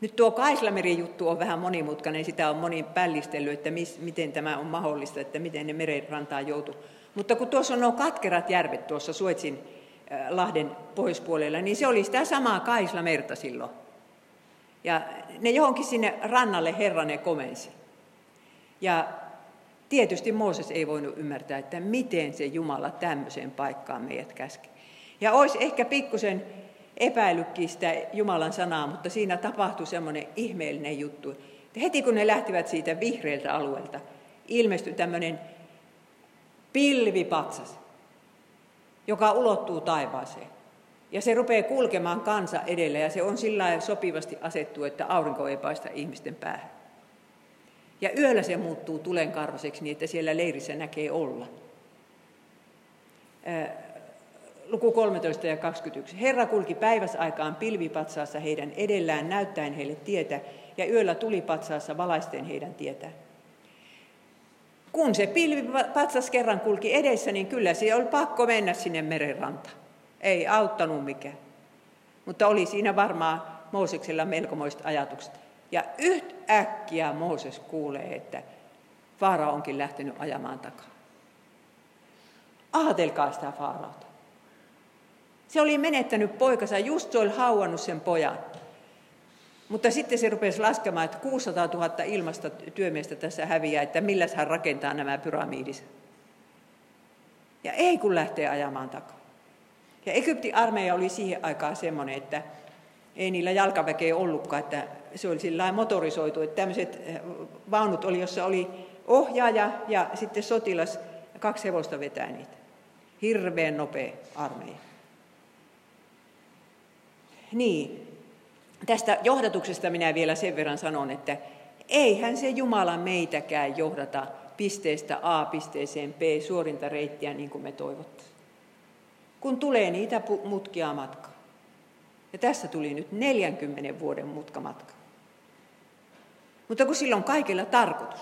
Nyt tuo Kaislamerin juttu on vähän monimutkainen, sitä on moni pällistellyt, että mis, miten tämä on mahdollista, että miten ne merenrantaan joutuu. Mutta kun tuossa on nuo katkerat järvet tuossa Suetsin äh, lahden pohjoispuolella, niin se oli sitä samaa Kaislamerta silloin. Ja ne johonkin sinne rannalle Herra ne komensi. Ja tietysti Mooses ei voinut ymmärtää, että miten se Jumala tämmöiseen paikkaan meidät käski. Ja olisi ehkä pikkusen epäillytkin sitä Jumalan sanaa, mutta siinä tapahtui semmoinen ihmeellinen juttu. Heti kun ne lähtivät siitä vihreältä alueelta, ilmestyi tämmöinen pilvipatsas, joka ulottuu taivaaseen. Ja se rupeaa kulkemaan kansa edellä ja se on sillä sopivasti asettu, että aurinko ei paista ihmisten päähän. Ja yöllä se muuttuu tulenkarvaseksi niin, että siellä leirissä näkee olla luku 13 ja 21. Herra kulki päiväsaikaan pilvipatsaassa heidän edellään näyttäen heille tietä, ja yöllä tuli patsaassa valaisten heidän tietään. Kun se pilvipatsas kerran kulki edessä, niin kyllä se oli pakko mennä sinne merenrantaan. Ei auttanut mikään. Mutta oli siinä varmaan Mooseksella melkomoista ajatukset. Ja yhtäkkiä Mooses kuulee, että Faara onkin lähtenyt ajamaan takaa. Aatelkaa sitä Faarauta. Se oli menettänyt poikansa, just se oli hauannut sen pojan. Mutta sitten se rupesi laskemaan, että 600 000 ilmasta työmiestä tässä häviää, että millä hän rakentaa nämä pyramidit. Ja ei kun lähtee ajamaan takaa. Ja Egyptin armeija oli siihen aikaan semmoinen, että ei niillä jalkaväkeä ollutkaan, että se oli sillä motorisoitu, että tämmöiset eh, vaunut oli, jossa oli ohjaaja ja sitten sotilas, kaksi hevosta vetää niitä. Hirveän nopea armeija. Niin, tästä johdatuksesta minä vielä sen verran sanon, että eihän se Jumala meitäkään johdata pisteestä A pisteeseen B suorinta reittiä niin kuin me toivottaisiin. Kun tulee niitä mutkia matkaa. Ja tässä tuli nyt 40 vuoden mutkamatka. Mutta kun sillä on kaikilla tarkoitus.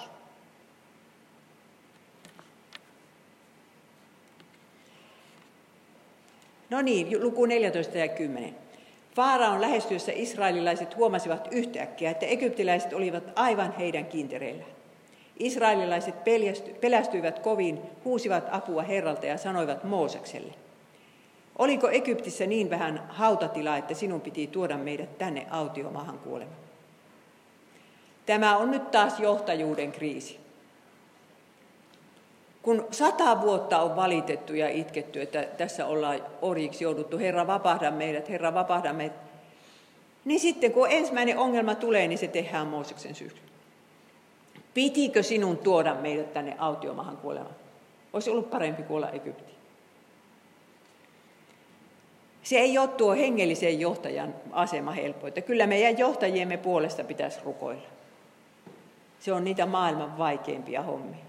No niin, luku 14 ja 10. Faaraon lähestyessä israelilaiset huomasivat yhtäkkiä, että egyptiläiset olivat aivan heidän kiintereillään. Israelilaiset pelästyivät kovin, huusivat apua Herralta ja sanoivat Moosekselle, Oliko Egyptissä niin vähän hautatilaa, että sinun piti tuoda meidät tänne autiomaahan kuolemaan? Tämä on nyt taas johtajuuden kriisi. Kun sata vuotta on valitettu ja itketty, että tässä ollaan orjiksi jouduttu, Herra vapahda meidät, Herra vapahda meidät, Niin sitten kun ensimmäinen ongelma tulee, niin se tehdään Mooseksen syyllä. Pitikö sinun tuoda meidät tänne autiomahan kuolemaan? Olisi ollut parempi kuolla Egyptiin. Se ei ole tuo hengellisen johtajan asema helppo. Että kyllä meidän johtajiemme puolesta pitäisi rukoilla. Se on niitä maailman vaikeimpia hommia.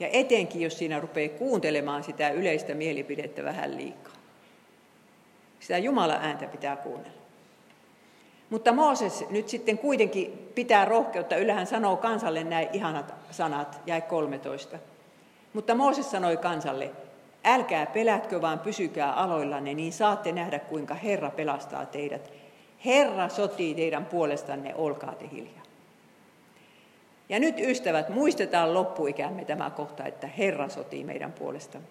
Ja etenkin, jos siinä rupeaa kuuntelemaan sitä yleistä mielipidettä vähän liikaa. Sitä Jumalan ääntä pitää kuunnella. Mutta Mooses nyt sitten kuitenkin pitää rohkeutta. Yllähän sanoo kansalle näin ihanat sanat, jäi 13. Mutta Mooses sanoi kansalle, älkää pelätkö, vaan pysykää aloillanne, niin saatte nähdä, kuinka Herra pelastaa teidät. Herra sotii teidän puolestanne, olkaa te hiljaa. Ja nyt ystävät, muistetaan loppuikämme tämä kohta, että Herra sotii meidän puolestamme.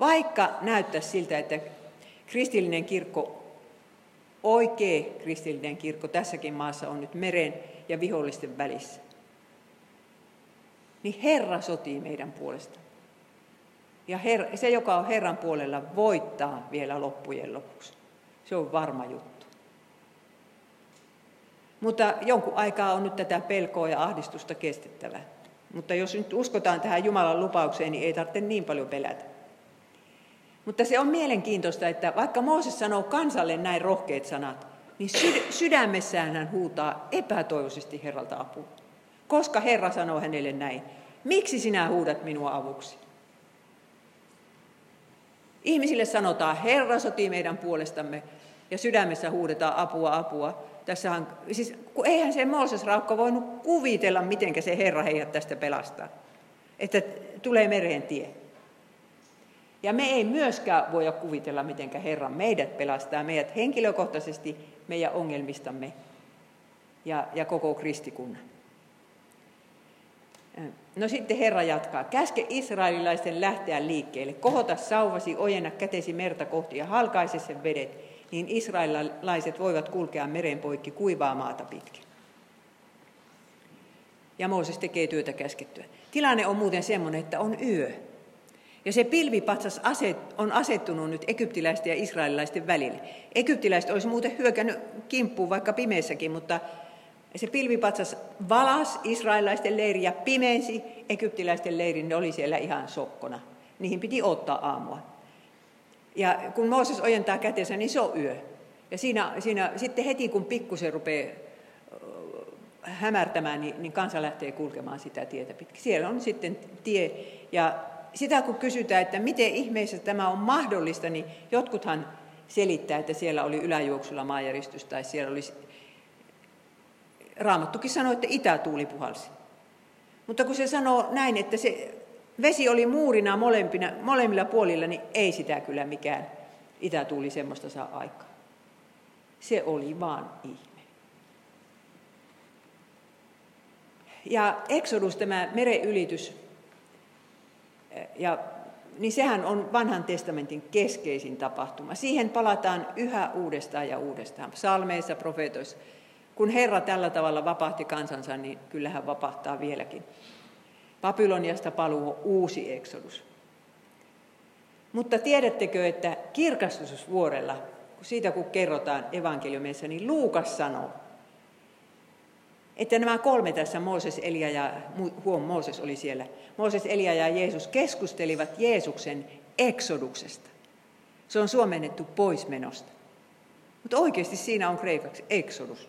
Vaikka näyttäisi siltä, että kristillinen kirkko, oikea kristillinen kirkko tässäkin maassa on nyt meren ja vihollisten välissä, niin Herra sotii meidän puolestamme. Ja her, se, joka on Herran puolella, voittaa vielä loppujen lopuksi. Se on varma juttu. Mutta jonkun aikaa on nyt tätä pelkoa ja ahdistusta kestettävä. Mutta jos nyt uskotaan tähän Jumalan lupaukseen, niin ei tarvitse niin paljon pelätä. Mutta se on mielenkiintoista, että vaikka Mooses sanoo kansalle näin rohkeat sanat, niin sydämessään hän huutaa epätoivoisesti Herralta apua. Koska Herra sanoo hänelle näin, miksi sinä huudat minua avuksi? Ihmisille sanotaan, Herra sotii meidän puolestamme, ja sydämessä huudetaan apua, apua. Tässähän, siis, kun eihän se Mooses Raukka voinut kuvitella, miten se Herra heidät tästä pelastaa. Että tulee mereen tie. Ja me ei myöskään voida kuvitella, miten Herra meidät pelastaa, meidät henkilökohtaisesti, meidän ongelmistamme ja, ja koko kristikunnan. No sitten Herra jatkaa. Käske israelilaisten lähteä liikkeelle. Kohota sauvasi, ojenna kätesi merta kohti ja halkaise sen vedet, niin israelilaiset voivat kulkea meren poikki kuivaa maata pitkin. Ja Mooses tekee työtä käskettyä. Tilanne on muuten semmoinen, että on yö. Ja se pilvipatsas aset, on asettunut nyt egyptiläisten ja israelilaisten välille. Egyptiläiset olisi muuten hyökännyt kimppuun vaikka pimeessäkin, mutta se pilvipatsas valas israelilaisten leiri ja pimensi egyptiläisten leirin, ne oli siellä ihan sokkona. Niihin piti ottaa aamua. Ja kun Mooses ojentaa kätensä, niin se on yö. Ja siinä, siinä sitten heti kun pikkusen rupeaa hämärtämään, niin, niin kansa lähtee kulkemaan sitä tietä pitkin. Siellä on sitten tie. Ja sitä kun kysytään, että miten ihmeessä tämä on mahdollista, niin jotkuthan selittää, että siellä oli yläjuoksulla maanjäristys tai siellä oli Raamattukin sanoi, että itätuuli puhalsi. Mutta kun se sanoo näin, että se vesi oli muurina molempina, molemmilla puolilla, niin ei sitä kyllä mikään itätuuli semmoista saa aikaa. Se oli vaan ihme. Ja Exodus, tämä meren ylitys, ja, niin sehän on vanhan testamentin keskeisin tapahtuma. Siihen palataan yhä uudestaan ja uudestaan. Psalmeissa, profeetoissa kun Herra tällä tavalla vapahti kansansa, niin kyllä hän vapahtaa vieläkin. Babyloniasta paluu uusi eksodus. Mutta tiedättekö, että kirkastusvuorella, siitä kun kerrotaan evankeliumissa, niin Luukas sanoo, että nämä kolme tässä, Mooses, Elia ja, huom, Mooses oli siellä, Mooses, Elia ja Jeesus keskustelivat Jeesuksen eksoduksesta. Se on suomennettu poismenosta. Mutta oikeasti siinä on kreikaksi eksodus.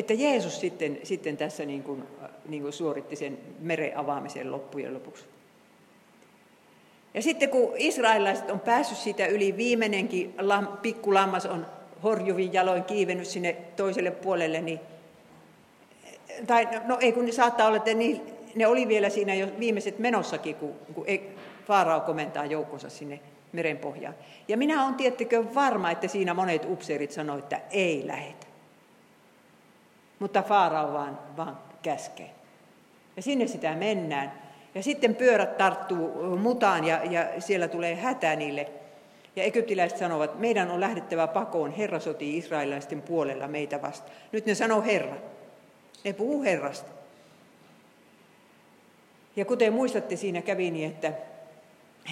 Että Jeesus sitten, sitten tässä niin kuin, niin kuin suoritti sen meren avaamisen loppujen lopuksi. Ja sitten kun israelilaiset on päässyt siitä yli, viimeinenkin lam, pikkulammas on horjuvin jaloin kiivennyt sinne toiselle puolelle, niin, tai no ei kun ne saattaa olla, että ne, ne oli vielä siinä jo viimeiset menossakin, kun, kun Faarao komentaa joukkonsa sinne merenpohjaan. Ja minä olen tiettikö varma, että siinä monet upseerit sanoivat, että ei lähetä. Mutta Faarao vaan, vaan käskee. Ja sinne sitä mennään. Ja sitten pyörät tarttuu mutaan ja, ja siellä tulee hätä niille. Ja egyptiläiset sanovat, meidän on lähdettävä pakoon, Herra sotii israelilaisten puolella meitä vasta. Nyt ne sanoo Herra. Ne puhuu Herrasta. Ja kuten muistatte, siinä kävi niin, että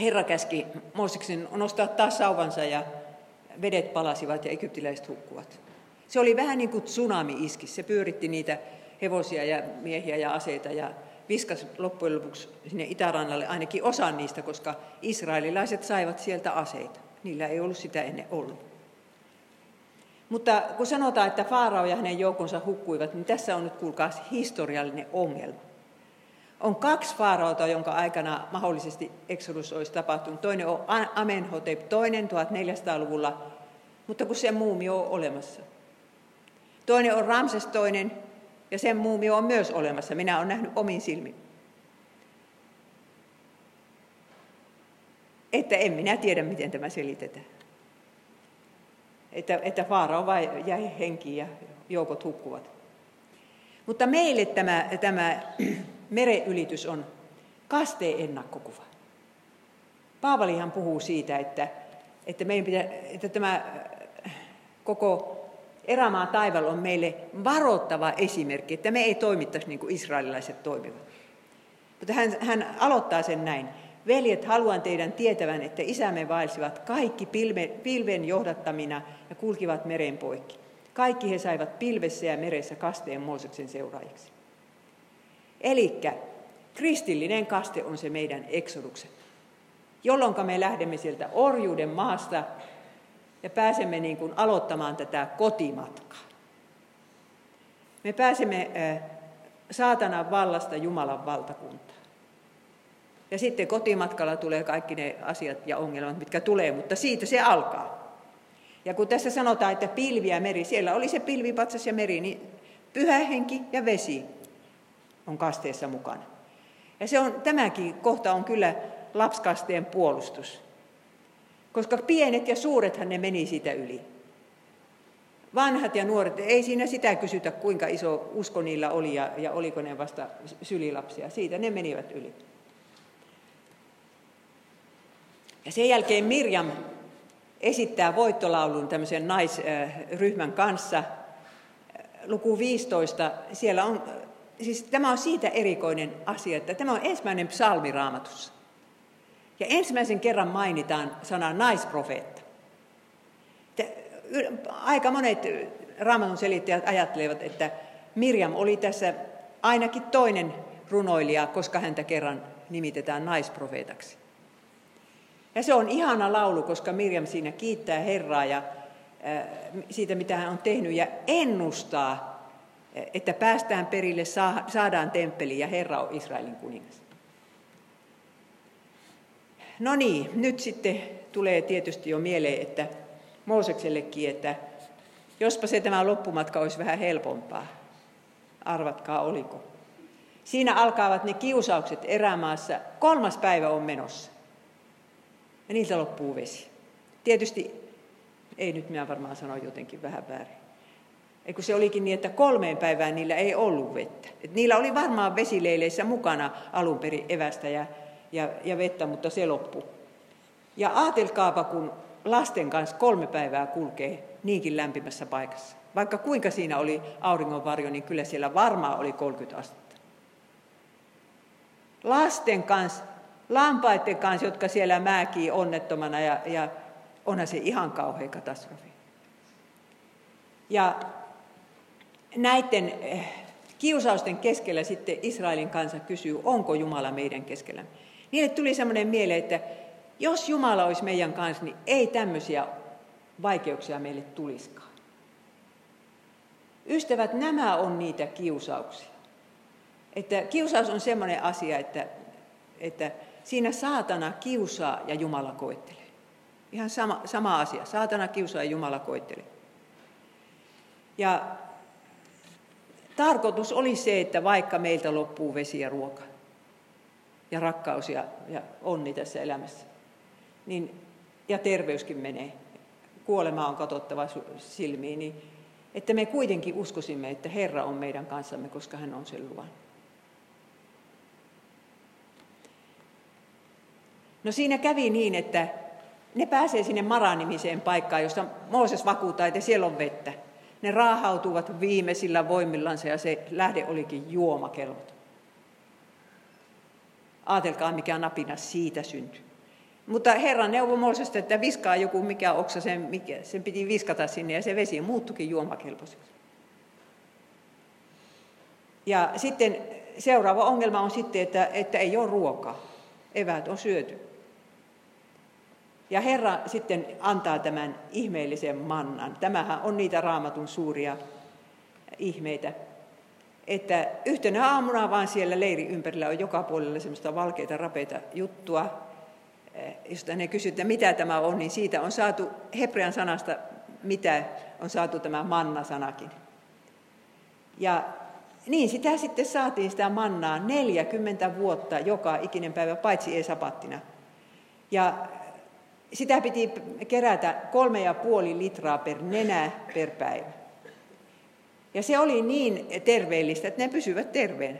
Herra käski Mooseksen nostaa taas sauvansa ja vedet palasivat ja egyptiläiset hukkuvat. Se oli vähän niin kuin tsunami iski. Se pyöritti niitä hevosia ja miehiä ja aseita ja viskas loppujen lopuksi sinne itärannalle ainakin osan niistä, koska israelilaiset saivat sieltä aseita. Niillä ei ollut sitä ennen ollut. Mutta kun sanotaan, että Faarao ja hänen joukonsa hukkuivat, niin tässä on nyt kuulkaa historiallinen ongelma. On kaksi faaraota, jonka aikana mahdollisesti Exodus olisi tapahtunut. Toinen on Amenhotep, toinen 1400-luvulla, mutta kun se muumio on olemassa. Toinen on Ramses toinen, ja sen muumio on myös olemassa. Minä olen nähnyt omin silmin. Että en minä tiedä, miten tämä selitetään. Että, että Faarao vai jäi henkiin ja joukot hukkuvat. Mutta meille tämä, tämä mereylitys on kasteen ennakkokuva. Paavalihan puhuu siitä, että, että, meidän pitää, että tämä koko erämaan taival on meille varoittava esimerkki, että me ei toimittaisi niin kuin israelilaiset toimivat. Mutta hän, hän aloittaa sen näin. Veljet, haluan teidän tietävän, että isämme vaelsivat kaikki pilve, pilven johdattamina ja kulkivat meren poikki. Kaikki he saivat pilvessä ja meressä kasteen Mooseksen seuraajiksi. Eli kristillinen kaste on se meidän eksoduksen, jolloin me lähdemme sieltä orjuuden maasta ja pääsemme niin kuin aloittamaan tätä kotimatkaa. Me pääsemme saatanan vallasta Jumalan valtakuntaan. Ja sitten kotimatkalla tulee kaikki ne asiat ja ongelmat, mitkä tulee, mutta siitä se alkaa. Ja kun tässä sanotaan, että pilvi ja meri, siellä oli se pilvipatsas ja meri, niin pyhä henki ja vesi on kasteessa mukana. Ja se on, tämäkin kohta on kyllä lapskasteen puolustus. Koska pienet ja suurethan ne meni siitä yli. Vanhat ja nuoret, ei siinä sitä kysytä, kuinka iso usko niillä oli ja, ja oliko ne vasta sylilapsia. Siitä ne menivät yli. Ja sen jälkeen Mirjam esittää voittolaulun tämmöisen naisryhmän kanssa. Luku 15, siellä on, siis tämä on siitä erikoinen asia, että tämä on ensimmäinen psalmi raamatussa. Ja ensimmäisen kerran mainitaan sana naisprofeetta. Aika monet raamatun selittäjät ajattelevat, että Mirjam oli tässä ainakin toinen runoilija, koska häntä kerran nimitetään naisprofeetaksi. Ja se on ihana laulu, koska Mirjam siinä kiittää Herraa ja siitä, mitä hän on tehnyt, ja ennustaa, että päästään perille, saadaan temppeli ja Herra on Israelin kuningas. No niin, nyt sitten tulee tietysti jo mieleen, että Mooseksellekin, että jospa se tämä loppumatka olisi vähän helpompaa. Arvatkaa, oliko. Siinä alkaavat ne kiusaukset erämaassa. Kolmas päivä on menossa. Ja niiltä loppuu vesi. Tietysti, ei nyt minä varmaan sano jotenkin vähän väärin. Eikö se olikin niin, että kolmeen päivään niillä ei ollut vettä. Et niillä oli varmaan vesileileissä mukana alun perin evästä ja ja, ja vettä, mutta se loppuu. Ja aatelkaapa, kun lasten kanssa kolme päivää kulkee niinkin lämpimässä paikassa. Vaikka kuinka siinä oli auringonvarjo, niin kyllä siellä varmaan oli 30 astetta. Lasten kanssa, lampaiden kanssa, jotka siellä määkii onnettomana ja, ja onhan se ihan kauhea katastrofi. Ja näiden eh, kiusausten keskellä sitten Israelin kansa kysyy, onko Jumala meidän keskellämme. Niille tuli semmoinen mieleen, että jos Jumala olisi meidän kanssa, niin ei tämmöisiä vaikeuksia meille tulisikaan. Ystävät, nämä on niitä kiusauksia. Että kiusaus on semmoinen asia, että, että siinä saatana kiusaa ja Jumala koittelee. Ihan sama, sama asia. Saatana kiusaa ja Jumala koittelee. Ja tarkoitus oli se, että vaikka meiltä loppuu vesi ja ruoka, ja rakkaus ja, ja onni tässä elämässä. Niin, ja terveyskin menee. Kuolema on katsottava silmiin. Niin, että me kuitenkin uskosimme, että Herra on meidän kanssamme, koska hän on sen luvan. No siinä kävi niin, että ne pääsee sinne Mara-nimiseen paikkaan, jossa Mooses vakuuttaa, että siellä on vettä. Ne raahautuvat viimeisillä voimillansa ja se lähde olikin juomakelvoton. Aatelkaa, mikä napina siitä syntyi. Mutta Herra neuvoi Moosesta, että viskaa joku mikä oksa, sen, mikä, sen piti viskata sinne ja se vesi muuttukin juomakelpoiseksi. Ja sitten seuraava ongelma on sitten, että, että ei ole ruokaa. Eväät on syöty. Ja Herra sitten antaa tämän ihmeellisen mannan. Tämähän on niitä raamatun suuria ihmeitä. Että yhtenä aamuna vaan siellä leiri ympärillä on joka puolella semmoista valkeita, rapeita juttua. Eh, josta ne kysyvät, mitä tämä on, niin siitä on saatu hebrean sanasta, mitä on saatu tämä manna-sanakin. Ja niin sitä sitten saatiin sitä mannaa 40 vuotta joka ikinen päivä, paitsi ei sapattina. Ja sitä piti kerätä kolme ja puoli litraa per nenä per päivä. Ja se oli niin terveellistä, että ne pysyvät terveenä.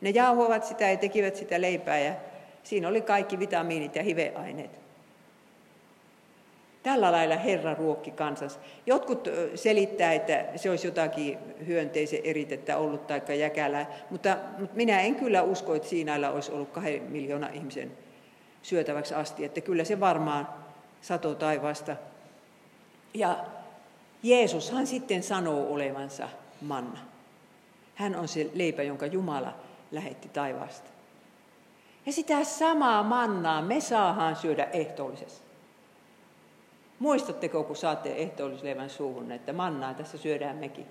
Ne jauhoivat sitä ja tekivät sitä leipää ja siinä oli kaikki vitamiinit ja hiveaineet. Tällä lailla Herra ruokki kansas. Jotkut selittää, että se olisi jotakin hyönteisen eritettä ollut tai jäkälää, mutta, mutta minä en kyllä usko, että Siinailla olisi ollut kahden miljoona ihmisen syötäväksi asti, että kyllä se varmaan sato taivaasta. Ja Jeesushan sitten sanoo olevansa manna. Hän on se leipä, jonka Jumala lähetti taivaasta. Ja sitä samaa mannaa me saahaan syödä ehtoollisessa. Muistatteko, kun saatte ehtoollisleivän suuhun, että mannaa tässä syödään mekin.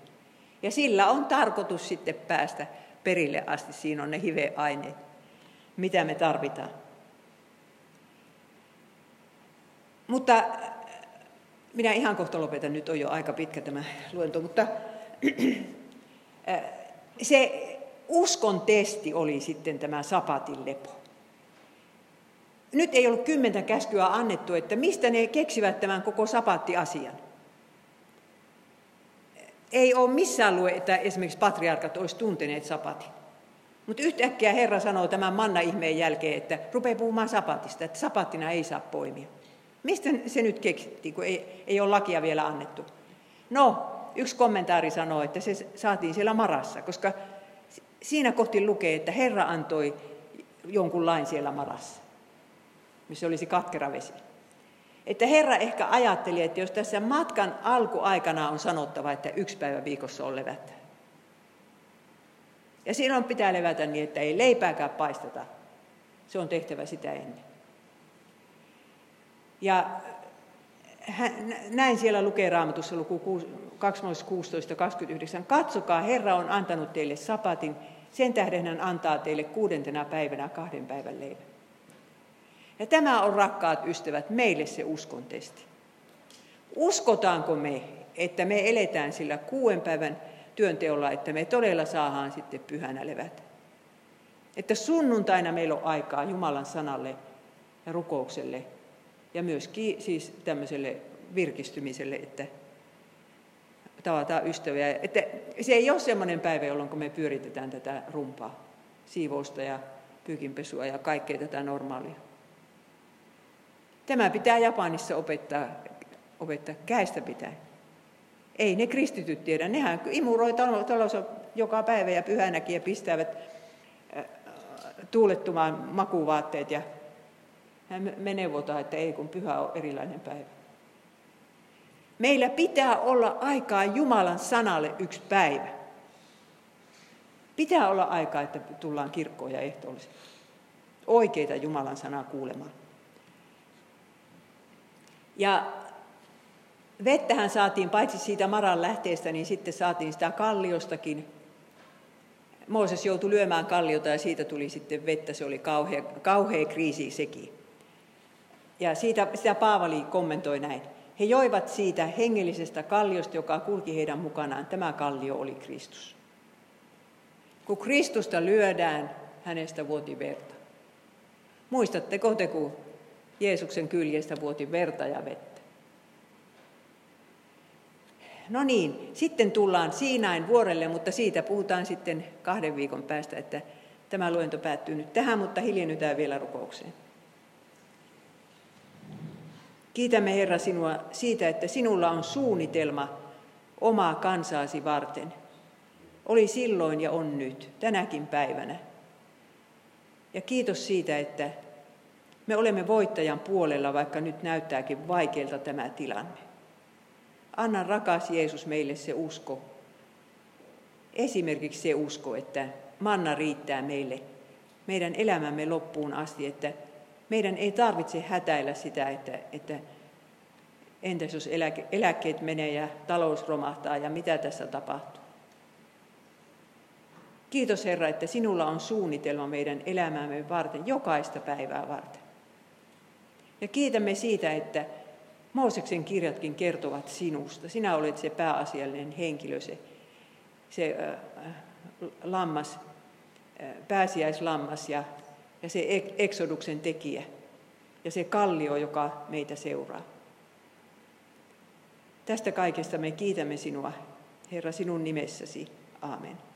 Ja sillä on tarkoitus sitten päästä perille asti. Siinä on ne hiveaineet, mitä me tarvitaan. Mutta minä ihan kohta lopetan, nyt on jo aika pitkä tämä luento, mutta se uskon testi oli sitten tämä sapatin lepo nyt ei ollut kymmentä käskyä annettu, että mistä ne keksivät tämän koko sapatti-asian. Ei ole missään lue, että esimerkiksi patriarkat olisi tunteneet sapatin. Mutta yhtäkkiä Herra sanoo tämän manna-ihmeen jälkeen, että rupeaa puhumaan sapatista, että sapattina ei saa poimia. Mistä se nyt keksittiin, kun ei, ei ole lakia vielä annettu? No, yksi kommentaari sanoo, että se saatiin siellä marassa, koska siinä kohti lukee, että Herra antoi jonkun lain siellä marassa missä olisi katkera vesi. Että Herra ehkä ajatteli, että jos tässä matkan alkuaikana on sanottava, että yksi päivä viikossa on levättä. Ja silloin pitää levätä niin, että ei leipääkään paisteta. Se on tehtävä sitä ennen. Ja näin siellä lukee raamatussa luku 16, 29. Katsokaa, Herra on antanut teille sapatin, sen tähden hän antaa teille kuudentena päivänä kahden päivän leivän. Ja tämä on, rakkaat ystävät, meille se uskon testi. Uskotaanko me, että me eletään sillä kuuden päivän työnteolla, että me todella saadaan sitten pyhänä levätä? Että sunnuntaina meillä on aikaa Jumalan sanalle ja rukoukselle ja myöskin siis tämmöiselle virkistymiselle, että tavataan ystäviä. Että se ei ole semmoinen päivä, jolloin me pyöritetään tätä rumpaa, siivousta ja pyykinpesua ja kaikkea tätä normaalia. Tämä pitää Japanissa opettaa, opettaa käestä pitää. Ei ne kristityt tiedä. Nehän imuroi talossa joka päivä ja pyhänäkin ja pistävät äh, tuulettumaan makuvaatteet ja me neuvotaan, että ei kun pyhä on erilainen päivä. Meillä pitää olla aikaa Jumalan sanalle yksi päivä. Pitää olla aikaa, että tullaan kirkkoon ja ehtoollisesti. Oikeita Jumalan sanaa kuulemaan. Ja vettähän saatiin paitsi siitä Maran lähteestä, niin sitten saatiin sitä kalliostakin. Mooses joutui lyömään kalliota ja siitä tuli sitten vettä. Se oli kauhea, kauhea kriisi sekin. Ja siitä, sitä Paavali kommentoi näin. He joivat siitä hengellisestä kalliosta, joka kulki heidän mukanaan. Tämä kallio oli Kristus. Kun Kristusta lyödään, hänestä vuoti verta. Muistatteko te, kun Jeesuksen kyljestä vuoti verta ja vettä. No niin, sitten tullaan Siinain vuorelle, mutta siitä puhutaan sitten kahden viikon päästä, että tämä luento päättyy nyt tähän, mutta hiljennytään vielä rukoukseen. Kiitämme Herra sinua siitä, että sinulla on suunnitelma omaa kansaasi varten. Oli silloin ja on nyt, tänäkin päivänä. Ja kiitos siitä, että Me olemme voittajan puolella, vaikka nyt näyttääkin vaikealta tämä tilanne. Anna rakas Jeesus meille se usko. Esimerkiksi se usko, että manna riittää meille meidän elämämme loppuun asti, että meidän ei tarvitse hätäillä sitä, että, että entäs jos eläke, eläkkeet menee ja talous romahtaa ja mitä tässä tapahtuu. Kiitos Herra, että sinulla on suunnitelma meidän elämäämme varten, jokaista päivää varten. Ja kiitämme siitä, että Mooseksen kirjatkin kertovat sinusta. Sinä olet se pääasiallinen henkilö, se, se äh, lammas, äh, pääsiäislammas ja, ja se eksoduksen tekijä ja se kallio, joka meitä seuraa. Tästä kaikesta me kiitämme sinua, Herra, sinun nimessäsi. Aamen.